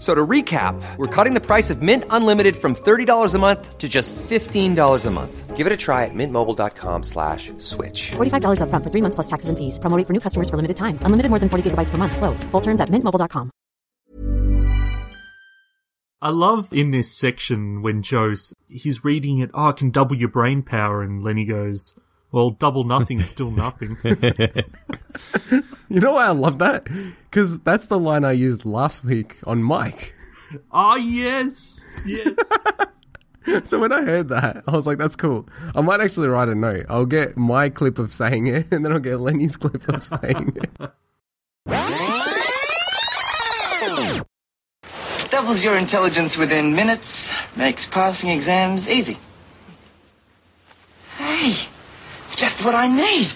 F- So to recap, we're cutting the price of Mint Unlimited from $30 a month to just $15 a month. Give it a try at mintmobile.com slash switch. $45 upfront for three months plus taxes and fees. Promo rate for new customers for limited time. Unlimited more than 40 gigabytes per month. Slows. Full terms at mintmobile.com. I love in this section when Joe's he's reading it. Oh, I can double your brain power, and Lenny goes, "Well, double nothing is still nothing." You know why I love that? Because that's the line I used last week on Mike. Ah, yes, yes. So when I heard that, I was like, that's cool. I might actually write a note. I'll get my clip of saying it, and then I'll get Lenny's clip of saying it. Doubles your intelligence within minutes, makes passing exams easy. Hey, it's just what I need.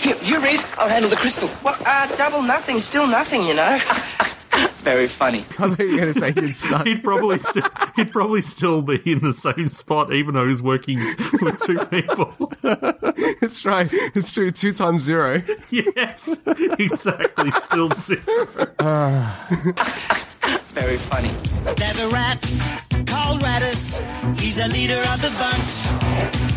Here, you read, I'll handle the crystal. Well, uh, double nothing, still nothing, you know. Very funny. I thought you were going to say you'd suck. he'd probably still he'd probably still be in the same spot, even though he's working with two people. It's right. It's true. Two times zero. yes, exactly. Still zero. Very funny. There's a rat called Rattus. He's the leader of the bunch.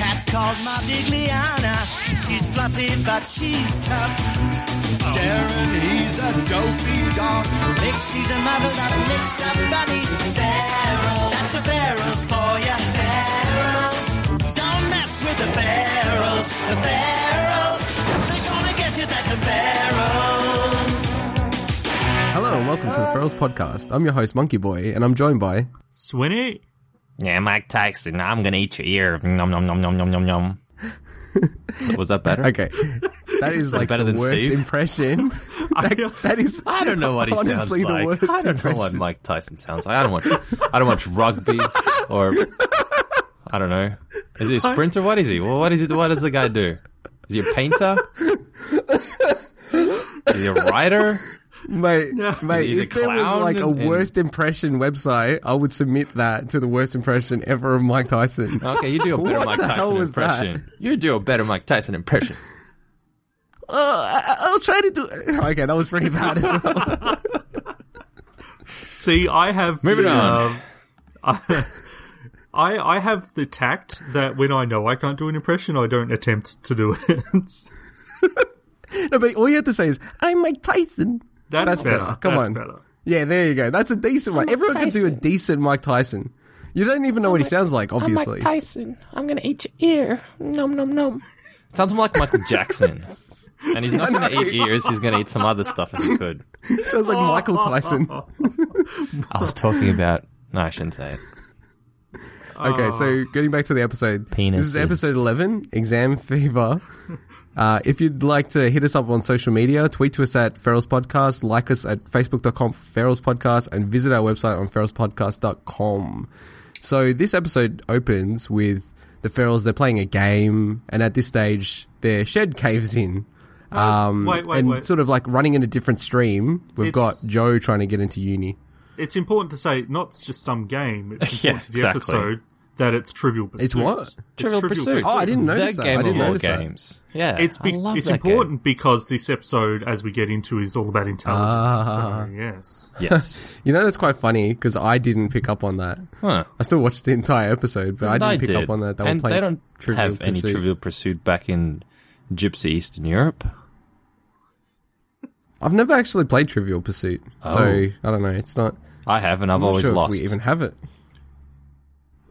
A cat called Modigliana. She's fluffy, but she's tough. Derryn, he's a dopey dog. Mixie's a muddled up, mixed up bunny. Pharaoh. That's the Ferals for ya. Ferals. Don't mess with the Ferals. The Ferals. They're gonna get you, that's the Ferals. Hello and welcome to the Ferals Podcast. I'm your host, Monkey Boy, and I'm joined by. Swinny. Yeah, Mike Tyson, I'm gonna eat your ear. Nom nom nom nom nom nom nom. Was that better? Okay. That is like better the than worst Steve? impression. that, that is. I don't know what he sounds honestly the like. worst I don't know impression. what Mike Tyson sounds like. I don't watch. I don't watch rugby or I don't know. Is he a sprinter? What is he? Well, what is it? What does the guy do? Is he a painter? Is he a writer? Mate, mate, He's a if there was like a and- and- worst impression website, I would submit that to the worst impression ever of Mike Tyson. Okay, you do a better What Mike the hell Tyson was that? impression. You do a better Mike Tyson impression. Uh, I, I'll try to do. Okay, that was pretty bad as well. See, I have Moving the, on. um, I I have the tact that when I know I can't do an impression, I don't attempt to do it. no, but all you have to say is, "I'm Mike Tyson." That's, That's better. better. Come That's on. better. Yeah, there you go. That's a decent one. Everyone can do a decent Mike Tyson. You don't even know what he sounds like, obviously. Tyson. I'm gonna eat your ear. Nom nom nom. Sounds more like Michael Jackson. And he's not going to eat ears. He's going to eat some other stuff if he could. sounds like Michael Tyson. I was talking about. No, I shouldn't say it. Okay, so ah. getting back to the episode. This is episode 11, Exam Fever. Uh, if you'd like to hit us up on social media, tweet to us at Ferals Podcast, like us at facebook.com Ferals Podcast, and visit our website on feralspodcast.com. So this episode opens with the Ferals, they're playing a game, and at this stage, their shed caves in. Um, wait, wait, and wait. sort of like running in a different stream, we've It's- got Joe trying to get into uni. It's important to say not just some game. It's Yeah, to the exactly. episode that it's Trivial Pursuit. It's what? It's Trivial Pursuit. Oh, I didn't notice the that. game I didn't of all notice that. games. Yeah, It's be- I love it's that game. important because this episode, as we get into, is all about intelligence. Ah. so, yes. Yes. You know, that's quite funny because I didn't pick up on that. Huh. I still watched the entire episode, but I didn't pick did. up on that. They and were they don't Trivial have any Trivial Pursuit back in Gypsy Eastern Europe. I've never actually played Trivial Pursuit, so Oh. I don't know. It's not. I have, and I've I'm not always sure lost. if we even have it.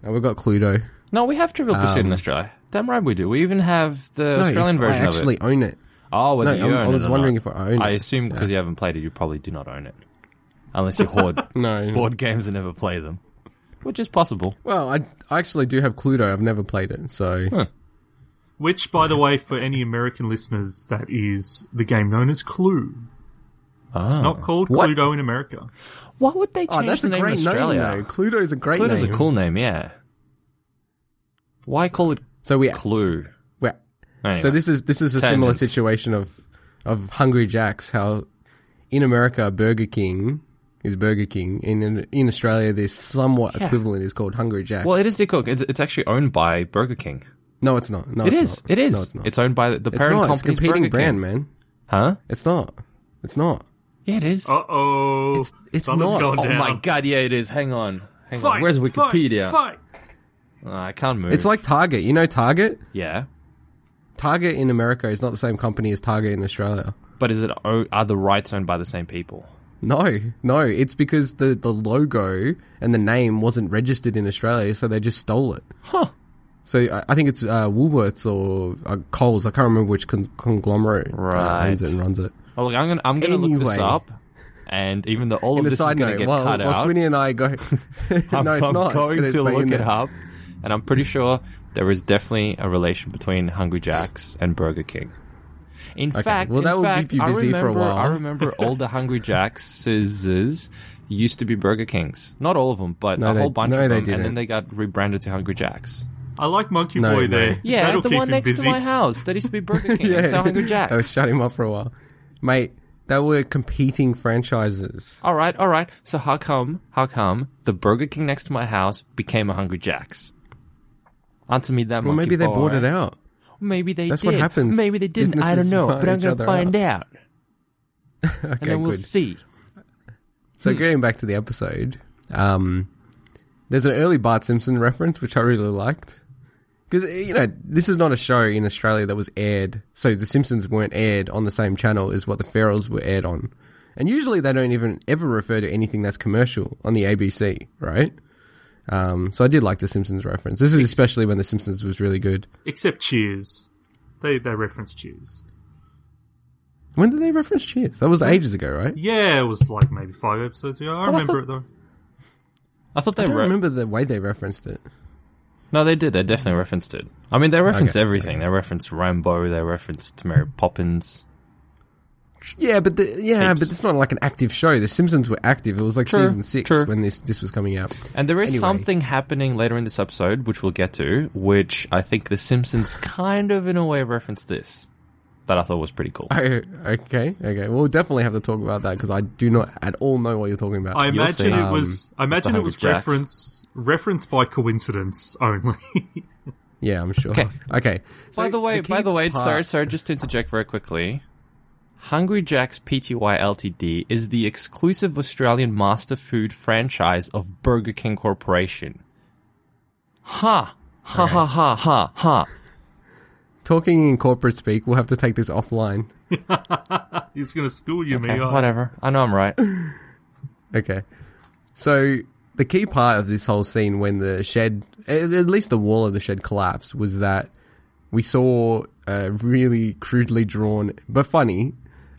And we've got Cluedo. No, we have Trivial Pursuit in Um, Australia. Damn right we do. We even have the No, Australian if version I of actually it. own it. Oh, whether No, you I'm- I was it or wondering not. if I own I it. assume because Yeah. you haven't played it, you probably do not own it. unless you hoard No. board games and never play them, which is possible. Well, I, I actually do have Cluedo. I've never played it, so Which, by the way, for any American listeners, that is the game known as Clue. It's not ah. called What? Cluedo in America. Why would they change oh, that's the a name in great name. Australia? Though. Cluedo is a great Cluedo's name. a cool name, yeah. Why call it So we, Clue? we Anyway. so this is this is a similar situation of of Hungry Jacks. How in America Burger King is Burger King. In in Australia, this somewhat Yeah. equivalent is called Hungry Jacks. Well, it is the cook. It's, it's actually owned by Burger King. No, it's not. No, It it's is. Not. It is. No, it's not. It's owned by the, the It's parent not. It's company. competing brand, King. man. Huh? It's not. It's not. Yeah, it is. Uh oh. it's Something's not. Going oh down. my god, yeah, it is. Hang on. Hang Fight, on. Where's Wikipedia? Fight, Oh, I can't move. It's like Target. You know Target. yeah, Target in America is not the same company as Target in Australia. but is it are the rights owned by the same people? No, no, it's because the, the logo and the name wasn't registered in Australia, so they just stole it. Huh. So I, I think it's uh, Woolworths or uh, Coles. I can't remember which con- conglomerate uh, owns it and runs it. Oh, look, I'm gonna I'm gonna look this up, and even though all In of a this is gonna get while, cut while out, Swinny and I go, I'm, no, it's I'm not. It's going gonna to stay look in it there. up, and I'm pretty sure there is definitely a relation between Hungry Jacks and Burger King. In fact, well, that in will fact, keep you I busy for a while. I remember all the Hungry Jacks used to be Burger Kings. Not all of them, but No, a they- whole bunch no, of them, and then they got rebranded to Hungry Jacks. I like Monkey No, Boy no. there. Yeah, That'll the keep one next busy. to my house. That used to be Burger King. That's how Hungry Jacks. I was Jacks. shut him up for a while, mate. They were competing franchises. All right, all right. So how come? How come the Burger King next to my house became a Hungry Jacks? Answer me that. Well, maybe they boy. bought it out. Maybe they That's did. what happens. Maybe they didn't. I don't know, but I'm gonna other find out. out, and Okay, then we'll good. see. So getting back to the episode, um, there's an early Bart Simpson reference which I really liked because you know this is not a show in Australia that was aired, so the Simpsons weren't aired on the same channel as what the Ferals were aired on, and usually they don't even ever refer to anything that's commercial on the ABC, right? Um, so I did like the Simpsons reference. This is especially when the Simpsons was really good. Except Cheers. They they reference Cheers. When did they reference Cheers? That was ages ago, right? Yeah, it was like maybe five episodes ago. I But I remember thought- it though. I thought I they don't re- remember the way they referenced it. No, they did. They definitely referenced it. I mean, they referenced Okay. everything. They referenced Rambo. They referenced Mary Poppins. Yeah, but the, yeah, Heaps. but it's not like an active show. The Simpsons were active. It was like True, season six true. when this this was coming out. And there is Anyway. something happening later in this episode, which we'll get to, which I think The Simpsons kind of, in a way, referenced this. That I thought was pretty cool. Oh, okay, okay. We'll definitely have to talk about that because I do not at all know what you're talking about. I You'll see. imagine it Um, was. I imagine it was Hungry Jacks. reference by coincidence only. yeah, I'm sure. Okay. Okay. by the way, key by the way, part- sorry, sorry, just to interject very quickly. Hungry Jack's Pty Ltd is the exclusive Australian master food franchise of Burger King Corporation. Ha! Ha ha ha ha ha. Talking in corporate speak, we'll have to take this offline. He's gonna school you, Okay, me. whatever. I know I'm right. Okay. So the key part of this whole scene when the shed, at at least the wall of the shed collapsed, was that we saw a really crudely drawn but funny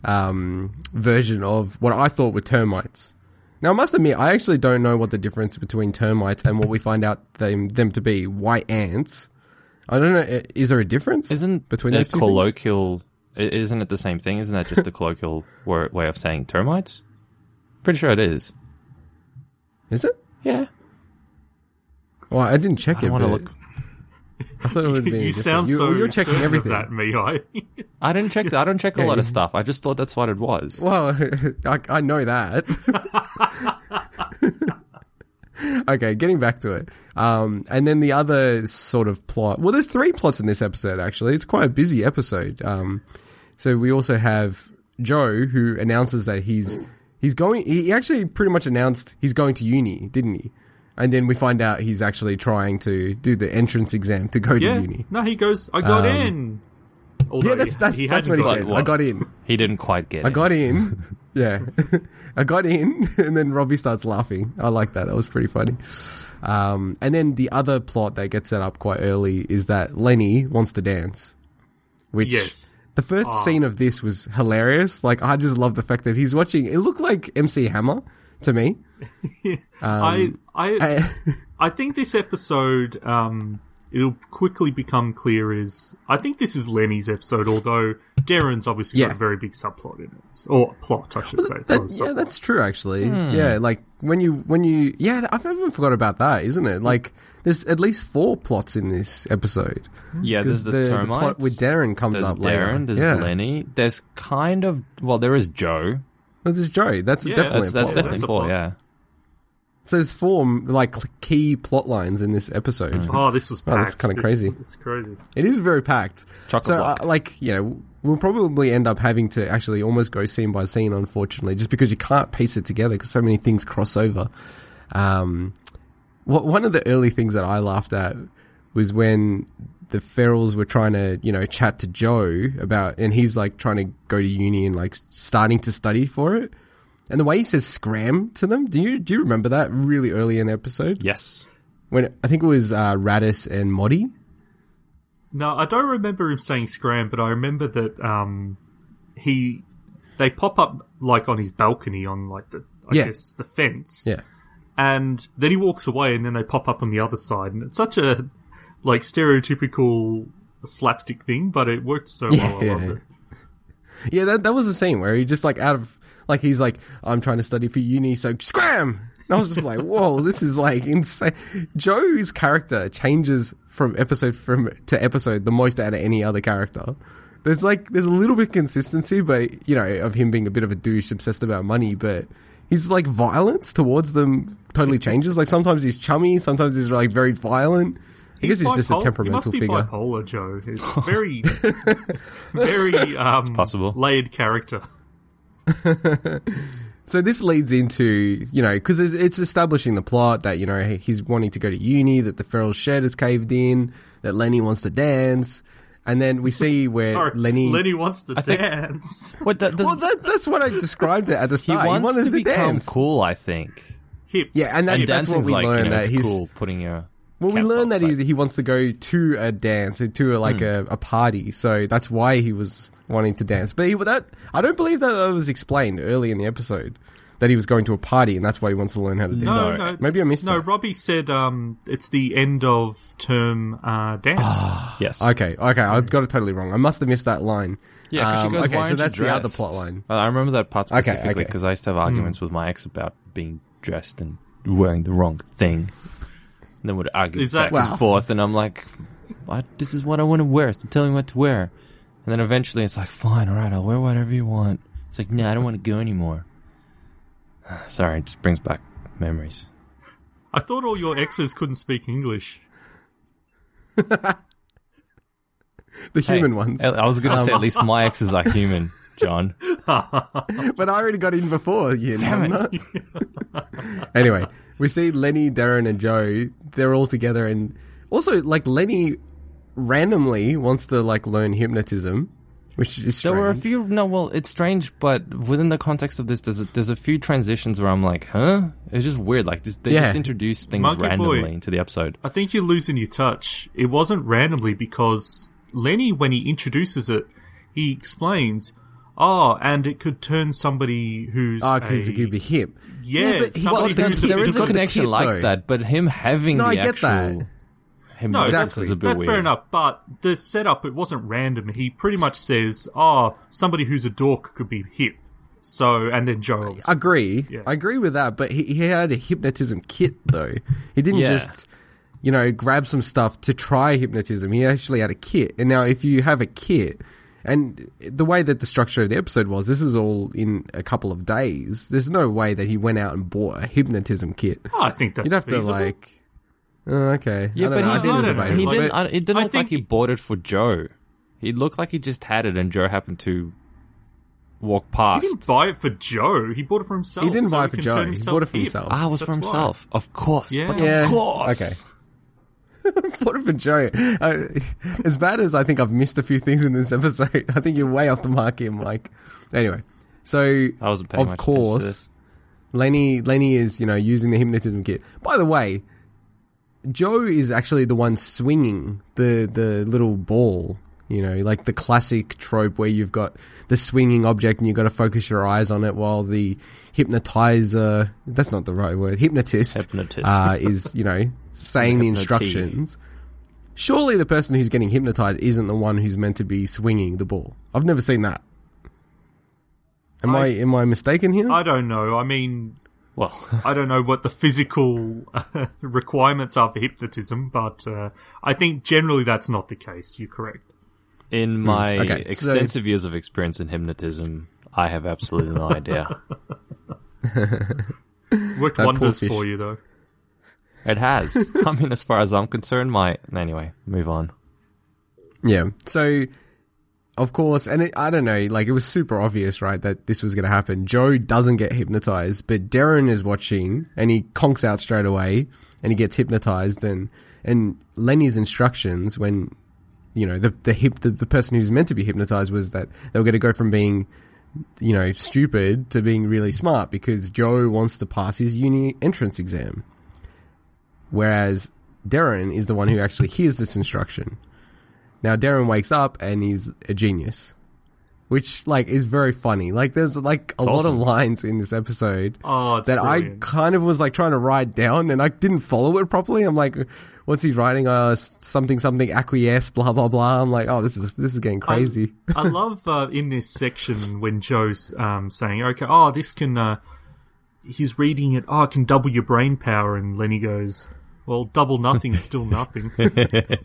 um, version of what I thought were termites. Now, I must admit, I actually don't know what the difference between termites and what we find out them them to be white ants. I don't know. Is there a difference? Isn't between the those two things? colloquial? i- Isn't it the same thing? Isn't that just a colloquial wor- way of saying termites? Pretty sure it is. Is it? Yeah. Well, I didn't check I it. want to but look. I thought it would be. you different. sound you, so You're checking certain everything. Of that, me. I. I didn't check. That I don't check a Yeah, lot you- of stuff. I just thought that's what it was. Well, I, I know that. okay, getting back to it. Um, and then the other sort of plot. Well, there's three plots in this episode, actually. It's quite a busy episode. Um, so we also have Joe, who announces that he's, he's going, he actually pretty much announced he's going to uni, didn't he? And then we find out he's actually trying to do the entrance exam to go yeah. to uni. No, he goes. I got Um, in. Although Yeah, that's, that's, he that's what he said. one. I got in. He didn't quite get. I it. got in. Yeah. I got in and then Robbie starts laughing. I like that. That was pretty funny. Um, and then the other plot that gets set up quite early is that Lenny wants to dance. Which Yes. the first scene of this was hilarious. Like I just love the fact that he's watching it looked like MC Hammer to me. I I I- I think this episode um it'll quickly become clear is I think this is Lenny's episode, although Derryn's obviously Yeah. got a very big subplot in it. Or plot, I should say. It's That- not yeah, that's true. Actually, Hmm. yeah. Like when you when you yeah, I've even forgot about that, isn't it? Like there's at least four plots in this episode. Yeah, there's the, the- the plot with Derryn comes there's up Derryn, later. There's Yeah. Lenny. There's kind of well, there is Joe. Well, there's Joe. That's Yeah, definitely That's a that's plot. definitely That's a four. Yeah. So there's four like key plot lines in this episode. Oh, this was Oh, packed. that's kinda crazy. It's crazy. It is very packed. Chock-a-block. so, uh, like, you know, we'll probably end up having to actually almost go scene by scene, unfortunately, just because you can't piece it together because so many things cross over. Um, what, one of the early things that I laughed at was when the Ferals were trying to, you know, chat to Joe about, and he's like trying to go to uni and like starting to study for it. And the way he says scram to them, do you, do you remember that really early in the episode? Yes. When I think it was, uh, Rattus and Moddy? No, I don't remember him saying scram, but I remember that um, he they pop up like on his balcony on like the I Yeah. guess the fence. Yeah. And then he walks away and then they pop up on the other side and it's such a like stereotypical slapstick thing, but it worked so well. I Yeah, loved yeah. it. Yeah, that that was the scene where he just like out of like he's like I'm trying to study for uni, so scram. And I was just like, whoa, this is like insane. Joe's character changes from episode from to episode the most out of any other character. There's like there's a little bit of consistency, but you know of him being a bit of a douche, obsessed about money, but. His like violence towards them totally changes. Like sometimes he's chummy, sometimes he's like very violent. I guess he's just a bipolar- temperamental He must be figure. bipolar, Joe. It's very, very um, possible. layered character. So this leads into, you know, because it's, it's establishing the plot that, you know, he's wanting to go to uni, that the feral shed is caved in, that Lenny wants to dance. And then we see where Sorry, Lenny. Lenny wants to I think- dance. What that does? well, that, that's what I described it at the start. he start. wants wanted to become dance. cool. I think. Hip. Yeah, and that's, and that's what we like, learned you know, that it's he's. cool putting your. Well, we learned that he, he wants to go to a dance, to a, like Hmm. a, a party. So that's why he was wanting to dance. But he, that I don't believe that, that was explained early in the episode that he was going to a party and that's why he wants to learn how to dance. No, no, Maybe I missed No, that. Robbie said um, it's the end of term uh, dance. Yes. Okay, okay, I got it totally wrong. I must have missed that line. Yeah, because Um, she goes, okay, "Why so aren't that's you the other dressed?" plot line. Uh, I remember that part Okay, specifically okay. because I used to have arguments with my ex about being dressed and wearing the wrong thing. And then would argue Is that- back Wow. and forth, and I'm like, what? "This is what I want to wear. Stop telling me what to wear." And then eventually, it's like, "Fine, all right, I'll wear whatever you want." It's like, "No, I don't want to go anymore." Sorry, it just brings back memories. I thought all your exes couldn't speak English. The human Hey, ones. I I was going to Um, say at least my exes are human, John. but I already got in before. You Damn know? anyway, we see Lenny, Derryn, and Joe. They're all together, and also like Lenny randomly wants to like learn hypnotism, which is There strange. were a few. No, well, it's strange, but within the context of this, there's a, there's a few transitions where I'm like, huh? It's just weird. Like, just, they Yeah. just introduce things Monkey randomly Boy. into the episode. I think you're losing your touch. It wasn't randomly because Lenny, when he introduces it, he explains, "Oh, and it could turn somebody who's Ah, because it could be hip. Yeah, but he somebody got the- who's he there got a connection kit, like though. that, but him having No, the I get actual that. No, hypnosis that's, is a bit that's weird. fair enough. But the setup, it wasn't random. He pretty much says, "Oh, somebody who's a dork could be hip." So, and then Joe. obviously- Agree. Yeah. I agree with that, but he, he had a hypnotism kit though. He didn't Yeah. just, you know, grab some stuff to try hypnotism. He actually had a kit. And now if you have a kit, and the way that the structure of the episode was, this was all in a couple of days. There's no way that he went out and bought a hypnotism kit. Oh, I think that's You'd have to feasible. like, oh, okay. Yeah, I don't but know. he I didn't. didn't know. he didn't. I, it didn't I look like he bought it for Joe. He looked like he just had it, and Joe happened to walk past. He didn't buy it for Joe. He bought it for himself. He didn't so buy it for Joe. He bought it for himself. Ah, it was for That's why. himself, of course. Yeah. But Yeah, of course. okay. What a Joe? Uh, as bad as I think I've missed a few things in this episode, I think you're way off the mark here, Mike. Anyway, so I wasn't paying of much attention to course. Lenny Lenny is you know using the hypnotism kit. By the way, Joe is actually the one swinging the the little ball You know, like the classic trope where you've got the swinging object and you've got to focus your eyes on it while the hypnotizer, that's not the right word, hypnotist, Hypnotist. Uh, is, you know, saying the instructions. Surely the person who's getting hypnotized isn't the one who's meant to be swinging the ball. I've never seen that. Am I, I- am I mistaken here? I don't know. I mean, Well, I don't know what the physical requirements are for hypnotism, but uh, I think generally that's not the case. You're correct. In my Hmm, okay, so- extensive years of experience in hypnotism, I have absolutely no idea. Worked That wonders for you, though. It has. I mean, as far as I'm concerned, my anyway. Move on. Yeah. So, of course, and it, I don't know, like it was super obvious, right, that this was going to happen. Joe doesn't get hypnotized, but Derryn is watching and he conks out straight away and he gets hypnotized and, and Lenny's instructions when, you know, the, the hip, the, the person who's meant to be hypnotized was that they were going to go from being, you know, stupid to being really smart because Joe wants to pass his uni entrance exam. Whereas Derryn is the one who actually hears this instruction. Now Derryn wakes up and he's a genius, which like is very funny. Like there's like a lot of lines in this episode Oh, that I kind of was like trying to write down and I didn't follow it properly. I'm like, what's he writing? Uh, something something acquiesce, blah blah blah. I'm like, oh, this is this is getting crazy. I love uh, in this section when Joe's um, saying, "Okay, oh, this can." Uh, he's reading it. Oh, it can double your brain power, and Lenny goes, "Well, double nothing is still nothing."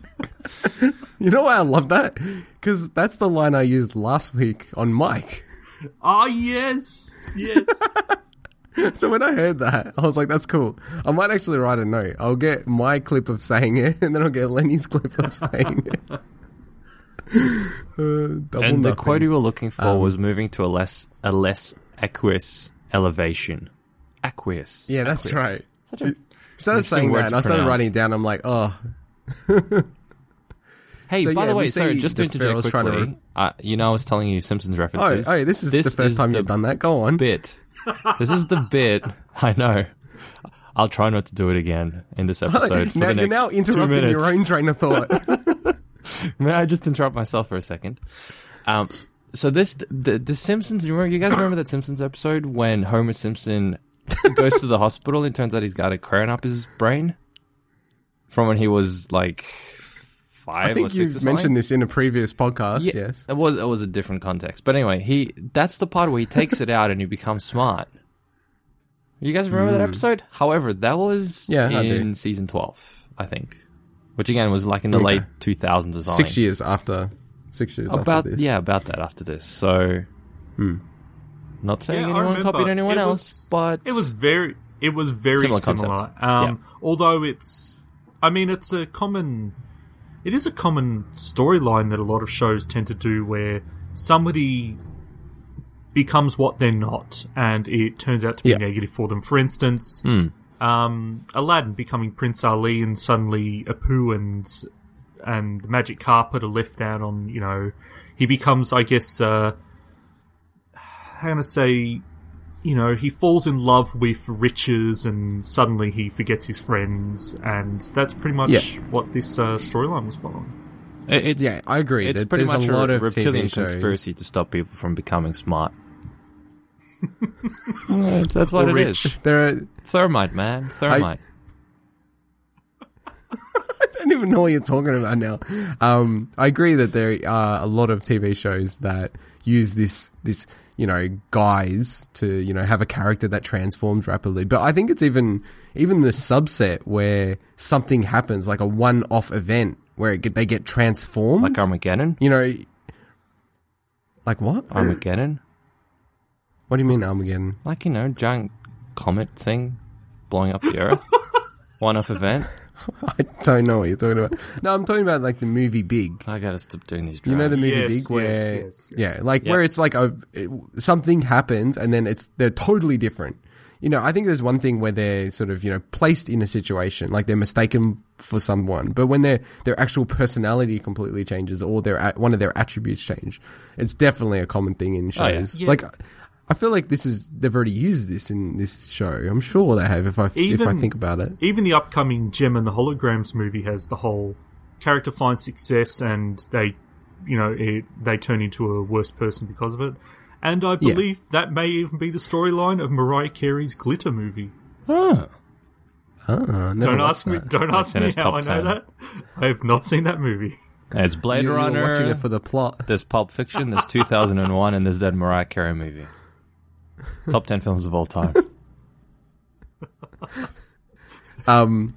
You know why I love that? Because that's the line I used last week on Mike. oh yes, yes. So when I heard that, I was like, that's cool. I might actually write a note. I'll get my clip of saying it, and then I'll get Lenny's clip of saying it. Uh, double and the quote you were looking for Um, was moving to a less a less aqueous elevation. Aqueous. Yeah, that's Aqueous. right. Such a He started saying that, and I started writing it down. I'm like, oh, Hey, So, by yeah, the way, sorry, just to interject trying to quickly, uh, you know, I was telling you Simpsons oh, references. oh, this is the first time the you've done that. Go on. bit. This is the bit. I know. I'll try not to do it again in this episode. For now the you're now interrupting your own train of thought. May I just interrupt myself for a second? Um, so this the the Simpsons. You remember? You guys remember that Simpsons episode when Homer Simpson goes to the hospital and turns out he's got a crayon up his brain from when he was like five I or think something? mentioned this in a previous podcast. Yeah, Yes. it was it was a different context. But anyway, he that's the part where he takes it out and he becomes smart. You guys remember that episode? However, that was Hmm. Yeah, in season twelve, I think, which again was like in the Okay. late two thousands or something. Six years after. Six years about after this. yeah, about that after this. So, not saying Yeah, anyone copied anyone It else, was- but It was very, it was very Similar similar. Um, Although it's, I mean, it's a common, it is a common storyline that a lot of shows tend to do, where somebody becomes what they're not, and it turns out to be Yeah. negative for them. For instance, um, Aladdin becoming Prince Ali, and suddenly Apu and and the magic carpet are left out on. You know, he becomes, I guess, uh, how can I say? you know, he falls in love with riches and suddenly he forgets his friends, and that's pretty much Yeah. what this uh, storyline was following. it's Yeah, I agree. It's pretty much a lot of reptilian TV conspiracy to stop people from becoming smart. that's, that's what Or it rich. is. There are, Thermite, man, thermite. I don't even know what you're talking about now. Um, I agree that there are a lot of TV shows that use this, this, you know, guise to, you know, have a character that transforms rapidly. But I think it's even, even the subset where something happens, like a one-off event where it they get transformed. like Armageddon. you know, like what? Armageddon, What do you mean Armageddon? like you know, giant comet thing blowing up the Earth. One-off event. I don't know what you're talking about. No, I'm talking about like the movie Big. I gotta stop doing these. You know the movie Yes, Big where yes, yes. yeah, like Yeah. where it's like a it- something happens and then it's they're totally different. You know, I think there's one thing where they're sort of you know placed in a situation like they're mistaken for someone, but when their their actual personality completely changes or their one of their attributes change, it's definitely a common thing in Oh, yeah. shows. Yeah. Like I feel like this is they've already used this in this show. I'm sure they have if I if I think about it. Even the upcoming Jem and the Holograms movie has the whole character finds success and they you know it, they turn into a worse person because of it. And I Yeah. believe that may even be the storyline of Mariah Carey's Glitter movie. Huh. Ah, never Don't watched ask me. Don't ask me how I know 10. that. I have not seen that movie. It's Blade You're, you're Runner. watching it for the plot. There's Pulp Fiction. There's 2001, and there's that Mariah Carey movie. Top 10 films of all time. Um,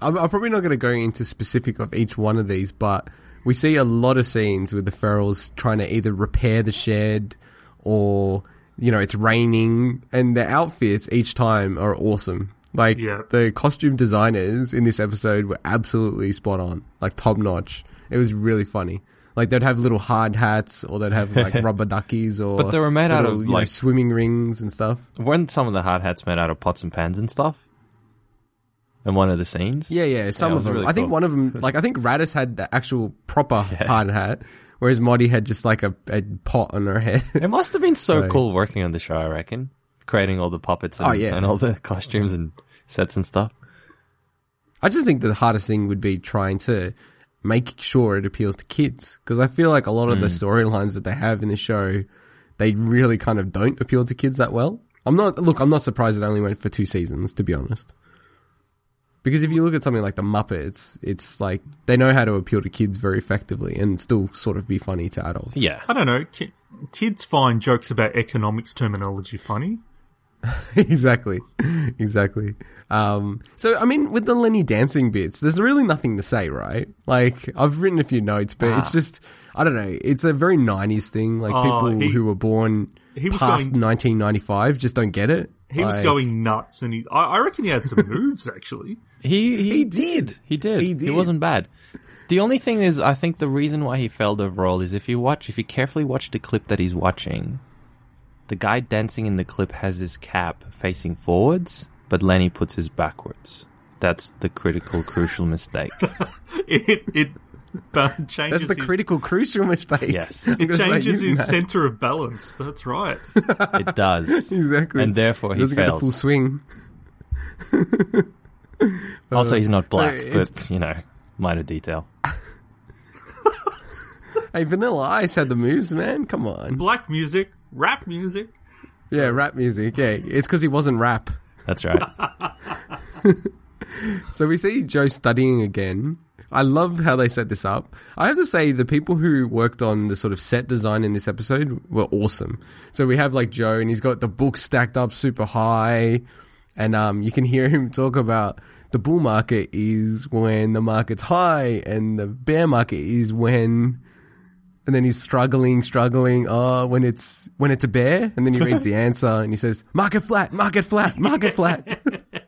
I'm, I'm probably not going to go into specific of each one of these, but we see a lot of scenes with the Ferals trying to either repair the shed or, you know, it's raining and the outfits each time are awesome. Like Yeah. the costume designers in this episode were absolutely spot on, like top notch. It was really funny. Like they'd have little hard hats or they'd have like rubber duckies or But they were made out little, of, you know, like- swimming rings and stuff. Weren't some of the hard hats made out of pots and pans and stuff? In one of the scenes? Yeah, yeah, some it of them. really I think cool. one of them, like I think Rattus had the actual proper hard hat, whereas Moddy had just like a, a pot on her head. It must have been so Right. cool working on the show, I reckon. Creating all the puppets and, Oh, yeah. and all the costumes and sets and stuff. I just think the hardest thing would be trying to make sure it appeals to kids because I feel like a lot of the Hmm. storylines that they have in the show, they really kind of don't appeal to kids that well. I'm not look. I'm not surprised it only went for two seasons, to be honest. Because if you look at something like the Muppets, it's like they know how to appeal to kids very effectively and still sort of be funny to adults. Yeah. I don't know. Ki- kids find jokes about economics terminology funny. exactly, exactly. Um, so I mean, with the Lenny dancing bits, there's really nothing to say, right? Like I've written a few notes, but it's just I don't know. It's a very '90s thing. Like Oh, people he- who were born he was past going- 1995 just don't get it. He was going nuts, and he, I, I reckon he had some moves actually. He, he, He did. He did. He He did. wasn't bad. The only thing is, I think the reason why he failed overall is if you watch, if you carefully watch the clip that he's watching, the guy dancing in the clip has his cap facing forwards, but Lenny puts his backwards. That's the critical, crucial mistake. It it uh, changes. That's the his- critical crucial mistake. Yes. It changes his that. center of balance. That's right. It does. Exactly. And therefore he doesn't get the full fails. swing. Also, he's not uh, black, it's- but, you know, minor detail. Hey, Vanilla Ice had the moves, man. Come on. Black music, rap music. Yeah, rap music. Yeah, it's because he wasn't rap. That's right. So we see Joe studying again. I love how they set this up. I have to say, the people who worked on the sort of set design in this episode were awesome. So we have like Joe, and he's got the book stacked up super high, and um, you can hear him talk about the bull market is when the market's high, and the bear market is when. And then he's struggling, struggling. Oh, when it's when it's a bear, and then he reads the answer, and he says, "Market flat, market flat, market flat."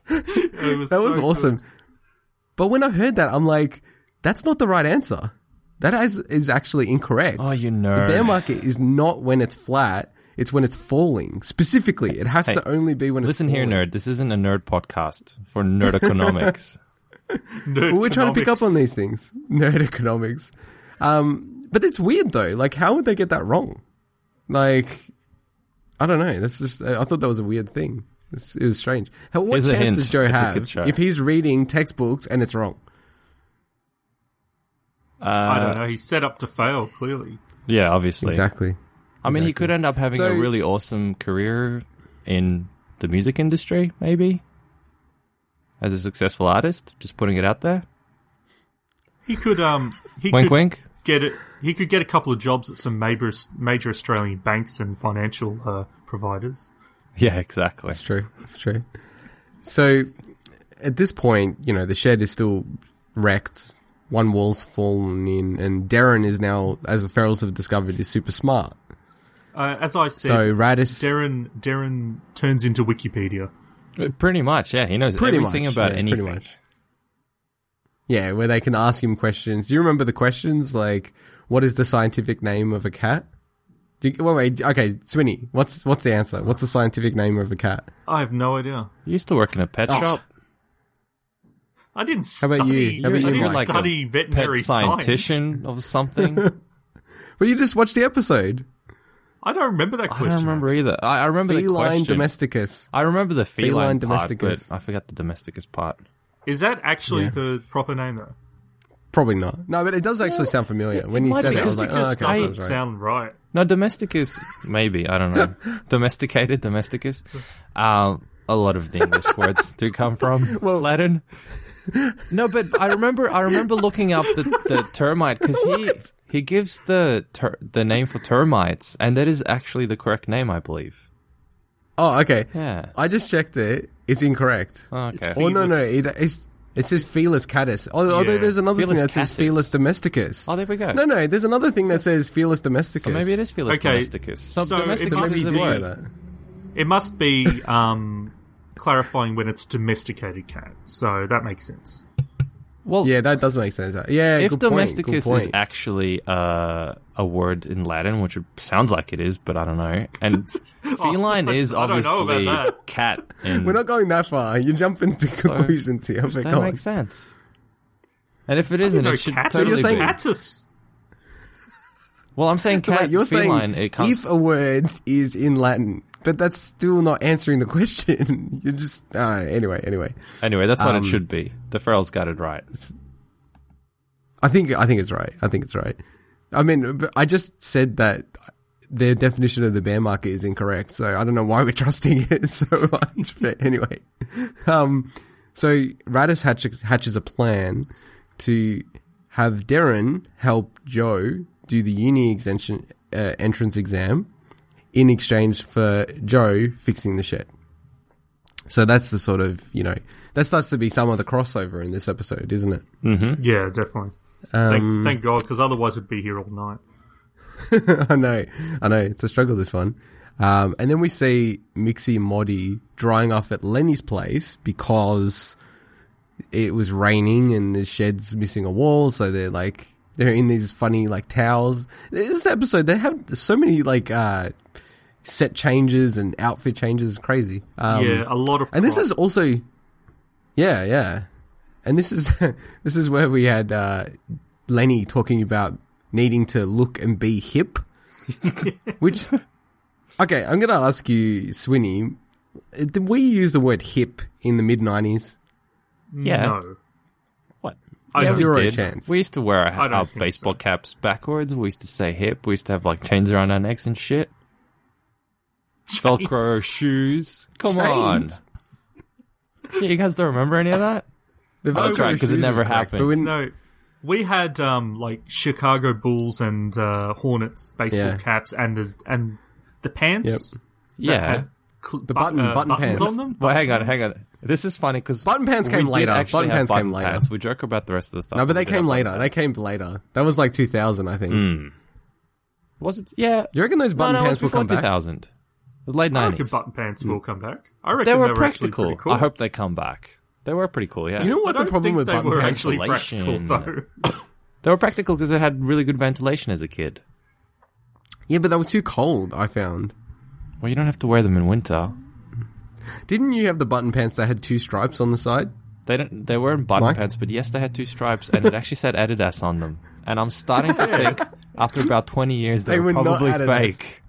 Was That was awesome. But when I heard that, I'm like, that's not the right answer. That is, is actually incorrect. Oh, you know, The bear market is not when it's flat. It's when it's falling. Specifically, it has Hey, to only be when it's Listen here, nerd. This isn't a nerd podcast for nerd economics. But we're trying to pick up on these things. Nerd economics. Um, but it's weird though. Like, how would they get that wrong? Like, I don't know. That's just, I thought that was a weird thing. It's, it was strange. How, what Here's chance does Joe It's have if he's reading textbooks and it's wrong? I don't know. He's set up to fail. Clearly, yeah, obviously. Exactly. I mean, he could end up having So- a really awesome career in the music industry, maybe, as a successful artist. Just putting it out there. he could. Um, he Wink, could wink. get it. He could get a couple of jobs at some major major Australian banks and financial uh, providers. Yeah, exactly. It's true. It's true. So at this point, you know, the shed is still wrecked. One wall's fallen in, and Derryn is now, as the Ferals have discovered, is super smart. Uh, as I said, So Rattus, Derryn Derryn turns into Wikipedia. Uh, Pretty much, yeah. He knows pretty everything much, about yeah, anything. Pretty much. Yeah, where they can ask him questions. Do you remember the questions like, "What is the scientific name of a cat?" Do you, wait, wait, okay, Swinny, what's what's the answer? What's the scientific name of a cat? I have no idea. You used to work in a pet Oh. shop. I didn't How about you? How about I you, didn't Mike? like a study Pet veterinary science. scientician of something. Well, you just watched the episode. I don't remember that question. I don't remember either. I, I remember the Feline question. domesticus. I remember the feline, Feline part, domesticus. but I forgot the domesticus part. Is that actually Yeah. the proper name though? Probably not. No, but it does actually sound familiar. When you might said be it, I was like, oh, Domesticus okay, doesn't sounds right. sound right. No, domesticus, maybe. I don't know. Domesticated, domesticus. Um, a lot of the English words do come from Well- Latin. No, but I remember, I remember looking up the, the termite because he, he gives the, ter- the name for termites and that is actually the correct name, I believe. Oh, okay. Yeah. I just checked it. It's incorrect. Oh, okay. Oh no, no, it, it's it says Felis catus. Although, although there's another Felis thing that says catus. Felis domesticus. Oh, there we go. No, no, there's another thing that says Felis domesticus. So maybe it is Felis Okay, domesticus. So, so it domesticus So must maybe is you a did say word. that. It must be um, clarifying when it's domesticated cat. So that makes sense. Well, Yeah, that does make sense. Yeah, if good point, domesticus good is actually uh, a word in Latin, which it sounds like it is, but I don't know. And feline is I don't know about obviously that. cat. In, We're not going that far. You're jumping to conclusions here. But that go makes sense. And if it You isn't, it should cat- totally you're saying- be. catus. Well, I'm saying cat. wait, you're feline. saying it comes. if a word is in Latin, but that's still not answering the question. You're just all right. Anyway, anyway, anyway, that's what um, it should be. The Ferals got it right. I think I think it's right. I think it's right. I mean, I just said that their definition of the bear market is incorrect, so I don't know why we're trusting it so much. But anyway, um, so Rattus hatch- hatches a plan to have Derryn help Joe do the uni extension uh, entrance exam in exchange for Joe fixing the shed. So that's the sort of you know that starts to be some of the crossover in this episode, isn't it? Yeah, definitely. Um, thank, thank God, because otherwise we'd be here all night. I know, I know. It's a struggle, this one. Um, and then we see Mixie and Moddy drying off at Lenny's place because it was raining and the shed's missing a wall. So they're like, they're in these funny like towels. This episode, they have so many like, uh, set changes and outfit changes. Crazy. Um, yeah, a lot of. and this props. is also, yeah, yeah. And this is this is where we had uh, Lenny talking about needing to look and be hip. Which, okay, I'm gonna ask you, Swinny. Did we use the word hip in the mid '90s? Yeah. No. What? I Yeah, don't we Zero did. chance. We used to wear our, our baseball so. caps backwards. We used to say hip. We used to have like chains around our necks and shit. Velcro shoes. Come on. Yeah, you guys don't remember any of that? The Oh, that's right, because it never happened. But when, No. We had um like Chicago Bulls and uh, Hornets baseball Yeah. caps and the and the pants. that Yeah. cl- The button- uh, button buttons pants. on them. Well, hang on, hang on. This is funny because Button pants came later. Button pants came later. We joke about the rest of the stuff. no, but they came later. They came later. That was like 2000, I think. Hmm. Was it? Yeah. Do you reckon those button no, no, pants it was will before come back? 2000. It was late I reckon 90s. button pants will come back. I reckon They were actually practical. pretty cool. I hope they come back. They were pretty cool, yeah. You know I what the don't problem think with they button were pants? actually practical Ventilation. though. They were practical because it had really good ventilation as a kid. Yeah, but they were too cold. I found. Well, you don't have to wear them in winter. Didn't you have the button pants that had two stripes on the side? They don't. They weren't button Mike? pants, but yes, they had two stripes, and it actually said Adidas on them. And I'm starting to think, after about 20 years, they, They were were not probably Adidas. fake.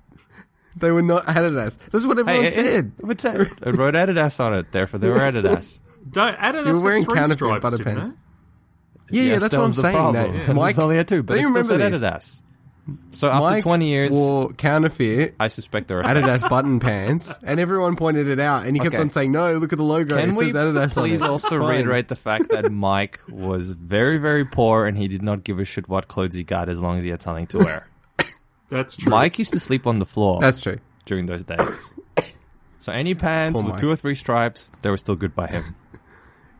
They were not Adidas. That's what everyone Hey, it, said. it, it, said- it wrote Adidas on it, therefore they were Adidas. Don't Adidas You were had wearing three counterfeit stripes, butter didn't pants. they? Yeah, yeah, Yes, that's that what I'm was the saying. problem. That Yeah. Mike, only had two, but do it you still remember said this? Adidas. So after Mike 20 years, wore counterfeit I suspect they're fake. Adidas button pants, and everyone pointed it out, and he kept Okay. on saying, "No, look at the logo. Can it we says Adidas on please it." also Fine. reiterate the fact that Mike was very, very poor and he did not give a shit what clothes he got as long as he had something to wear. That's true. Mike used to sleep on the floor That's true. during those days. So any pants Poor with Mike. two or three stripes, they were still good by him.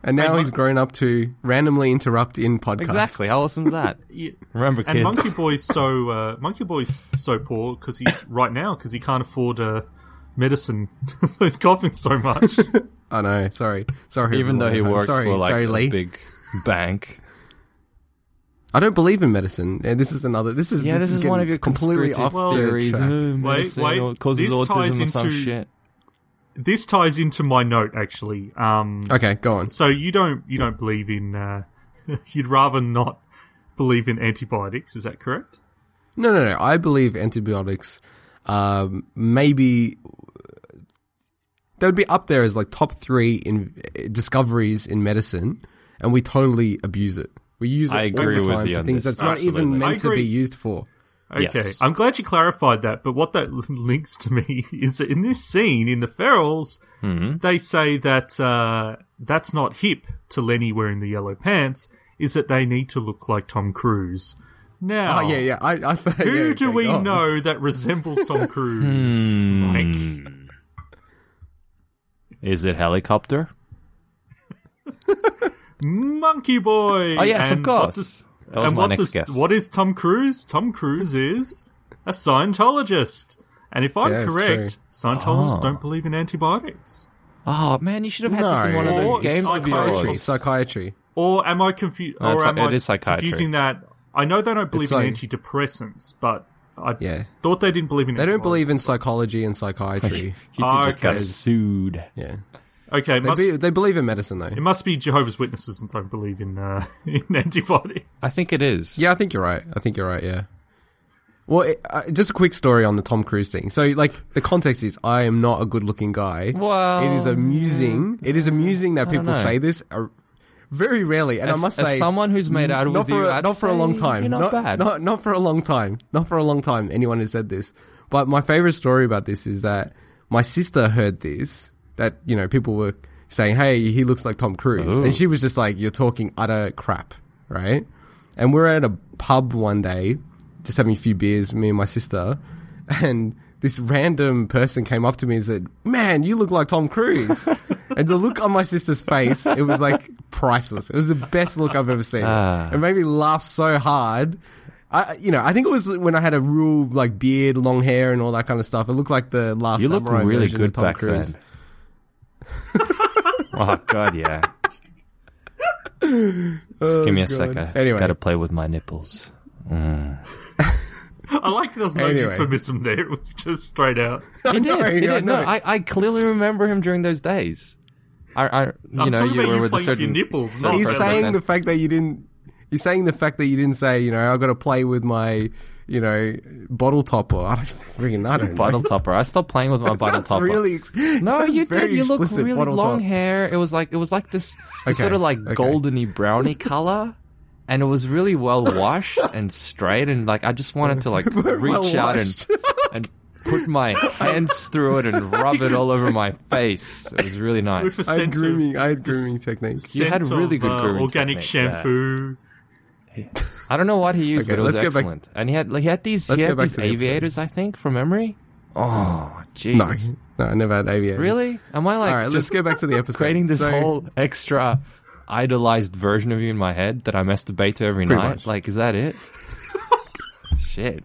And now Hey, he's Mike- grown up to randomly interrupt in podcasts. Exactly. How awesome is that? Yeah. Remember, And. Monkey Boy's so uh, Monkey Boy's so poor because he right now because he can't afford uh, medicine. so he's coughing so much. I know. Sorry, sorry. Even though he everyone. works sorry, for like sorry, a Lee. big bank. I don't believe in medicine. And this is another. This is Yeah, this, is one of your completely off the theories. track. Uh, medicine wait, causes this ties autism or some into- shit. this ties into my note actually. Um, Okay, go on. so you don't you don't believe in uh, you'd rather not believe in antibiotics? Is that correct? No, no, no. I believe antibiotics. Um, maybe they would be up there as like top three in discoveries in medicine, and we totally abuse it. We We use it I agree all the with time you for things this. that's not even meant to be used for. Okay, Yes. I'm glad you clarified that. But what that links to me is that in this scene in the Ferals, Hmm. they say that uh, that's not hip to Lenny wearing the yellow pants. Is that they need to look like Tom Cruise? Now, Oh, yeah, yeah. I, I thought, who yeah, do we on. know that resembles Tom Cruise? Hmm. Like, Is it helicopter? Monkey Boy. Oh yes, And of what course. does- that was and my what next does, guess. What is Tom Cruise? Tom Cruise is a Scientologist. And if I'm Yeah, correct. Scientologists Oh. don't believe in antibiotics. Oh man, you should have had this in No. one of those Or games of Psychiatry. yours. Psychiatry. Or am I confused? No, or it's- am I it is psychiatry. confusing that? I know they don't believe It's in like- antidepressants, but I Yeah. thought they didn't believe in. They don't believe in psychology and psychiatry. He Ah, just got okay. sued. yeah. Okay, it They, must, be, they believe in medicine, though. it must be Jehovah's Witnesses and don't believe in uh, in antibiotics. I think it is. Yeah, I think you're right. I think you're right. Yeah. Well, it, uh, just a quick story on the Tom Cruise thing. So, like, the context is, I am not a good-looking guy. Well, it is amusing. It is amusing that people know. say this uh, very rarely, and As, I must as say, someone who's made out not with you, a, I'd not for a long time. You're not, bad. Not, not for a long time. Not for a long time. Anyone has said this. But my favorite story about this is that my sister heard this. That you know, people were saying, "Hey, he looks like Tom Cruise," and she was just like, "You're talking utter crap, right?" And we're at a pub one day, just having a few beers, me and my sister, and this random person came up to me and said, "Man, you look like Tom Cruise." and the look on my sister's face, it was like priceless. It was the best look I've ever seen. Ah. It made me laugh so hard. I, you know, I think it was when I had a real like beard, long hair, and all that kind of stuff. It looked like the last. You look really good Tom back Cruise. then. oh god, yeah. Just give me a Oh, God. second. Anyway. gotta play with my nipples. Mm. I like there's no Anyway. euphemism there. It was just straight out. He did. know, he I did. No, know. I, I clearly remember him during those days. I, I you I'm know, talking you about were you with a playing with certain. your nipples, certain not He's saying the fact that you didn't. He's saying the fact that you didn't say, you know, I've got to play with my, you know, bottle topper. I don't freaking I don't know. bottle topper. I stopped playing with my That bottle topper. Really, ex- No, you did. You look really long top. hair. It was like it was like this, this Okay, sort of like okay. goldeny browny color, and it was really well washed and straight. And like I just wanted to like reach out and and put my hands through it and rub it all over my face. It was really nice. With a I had scent grooming. of, I had grooming techniques. You had scent really of, good uh, grooming organic technique, yeah. shampoo. I don't know what he used, Okay, but it was let's get back- excellent. And he had like he had these Let's he had these to the aviators, I think, from memory. Oh, No, Jesus. no, I never had aviators. Really? Am I like All right, let's go back to the episode. creating this So- whole extra idolized version of you in my head that I masturbate to every Pretty night? much. Like, is that it? Shit.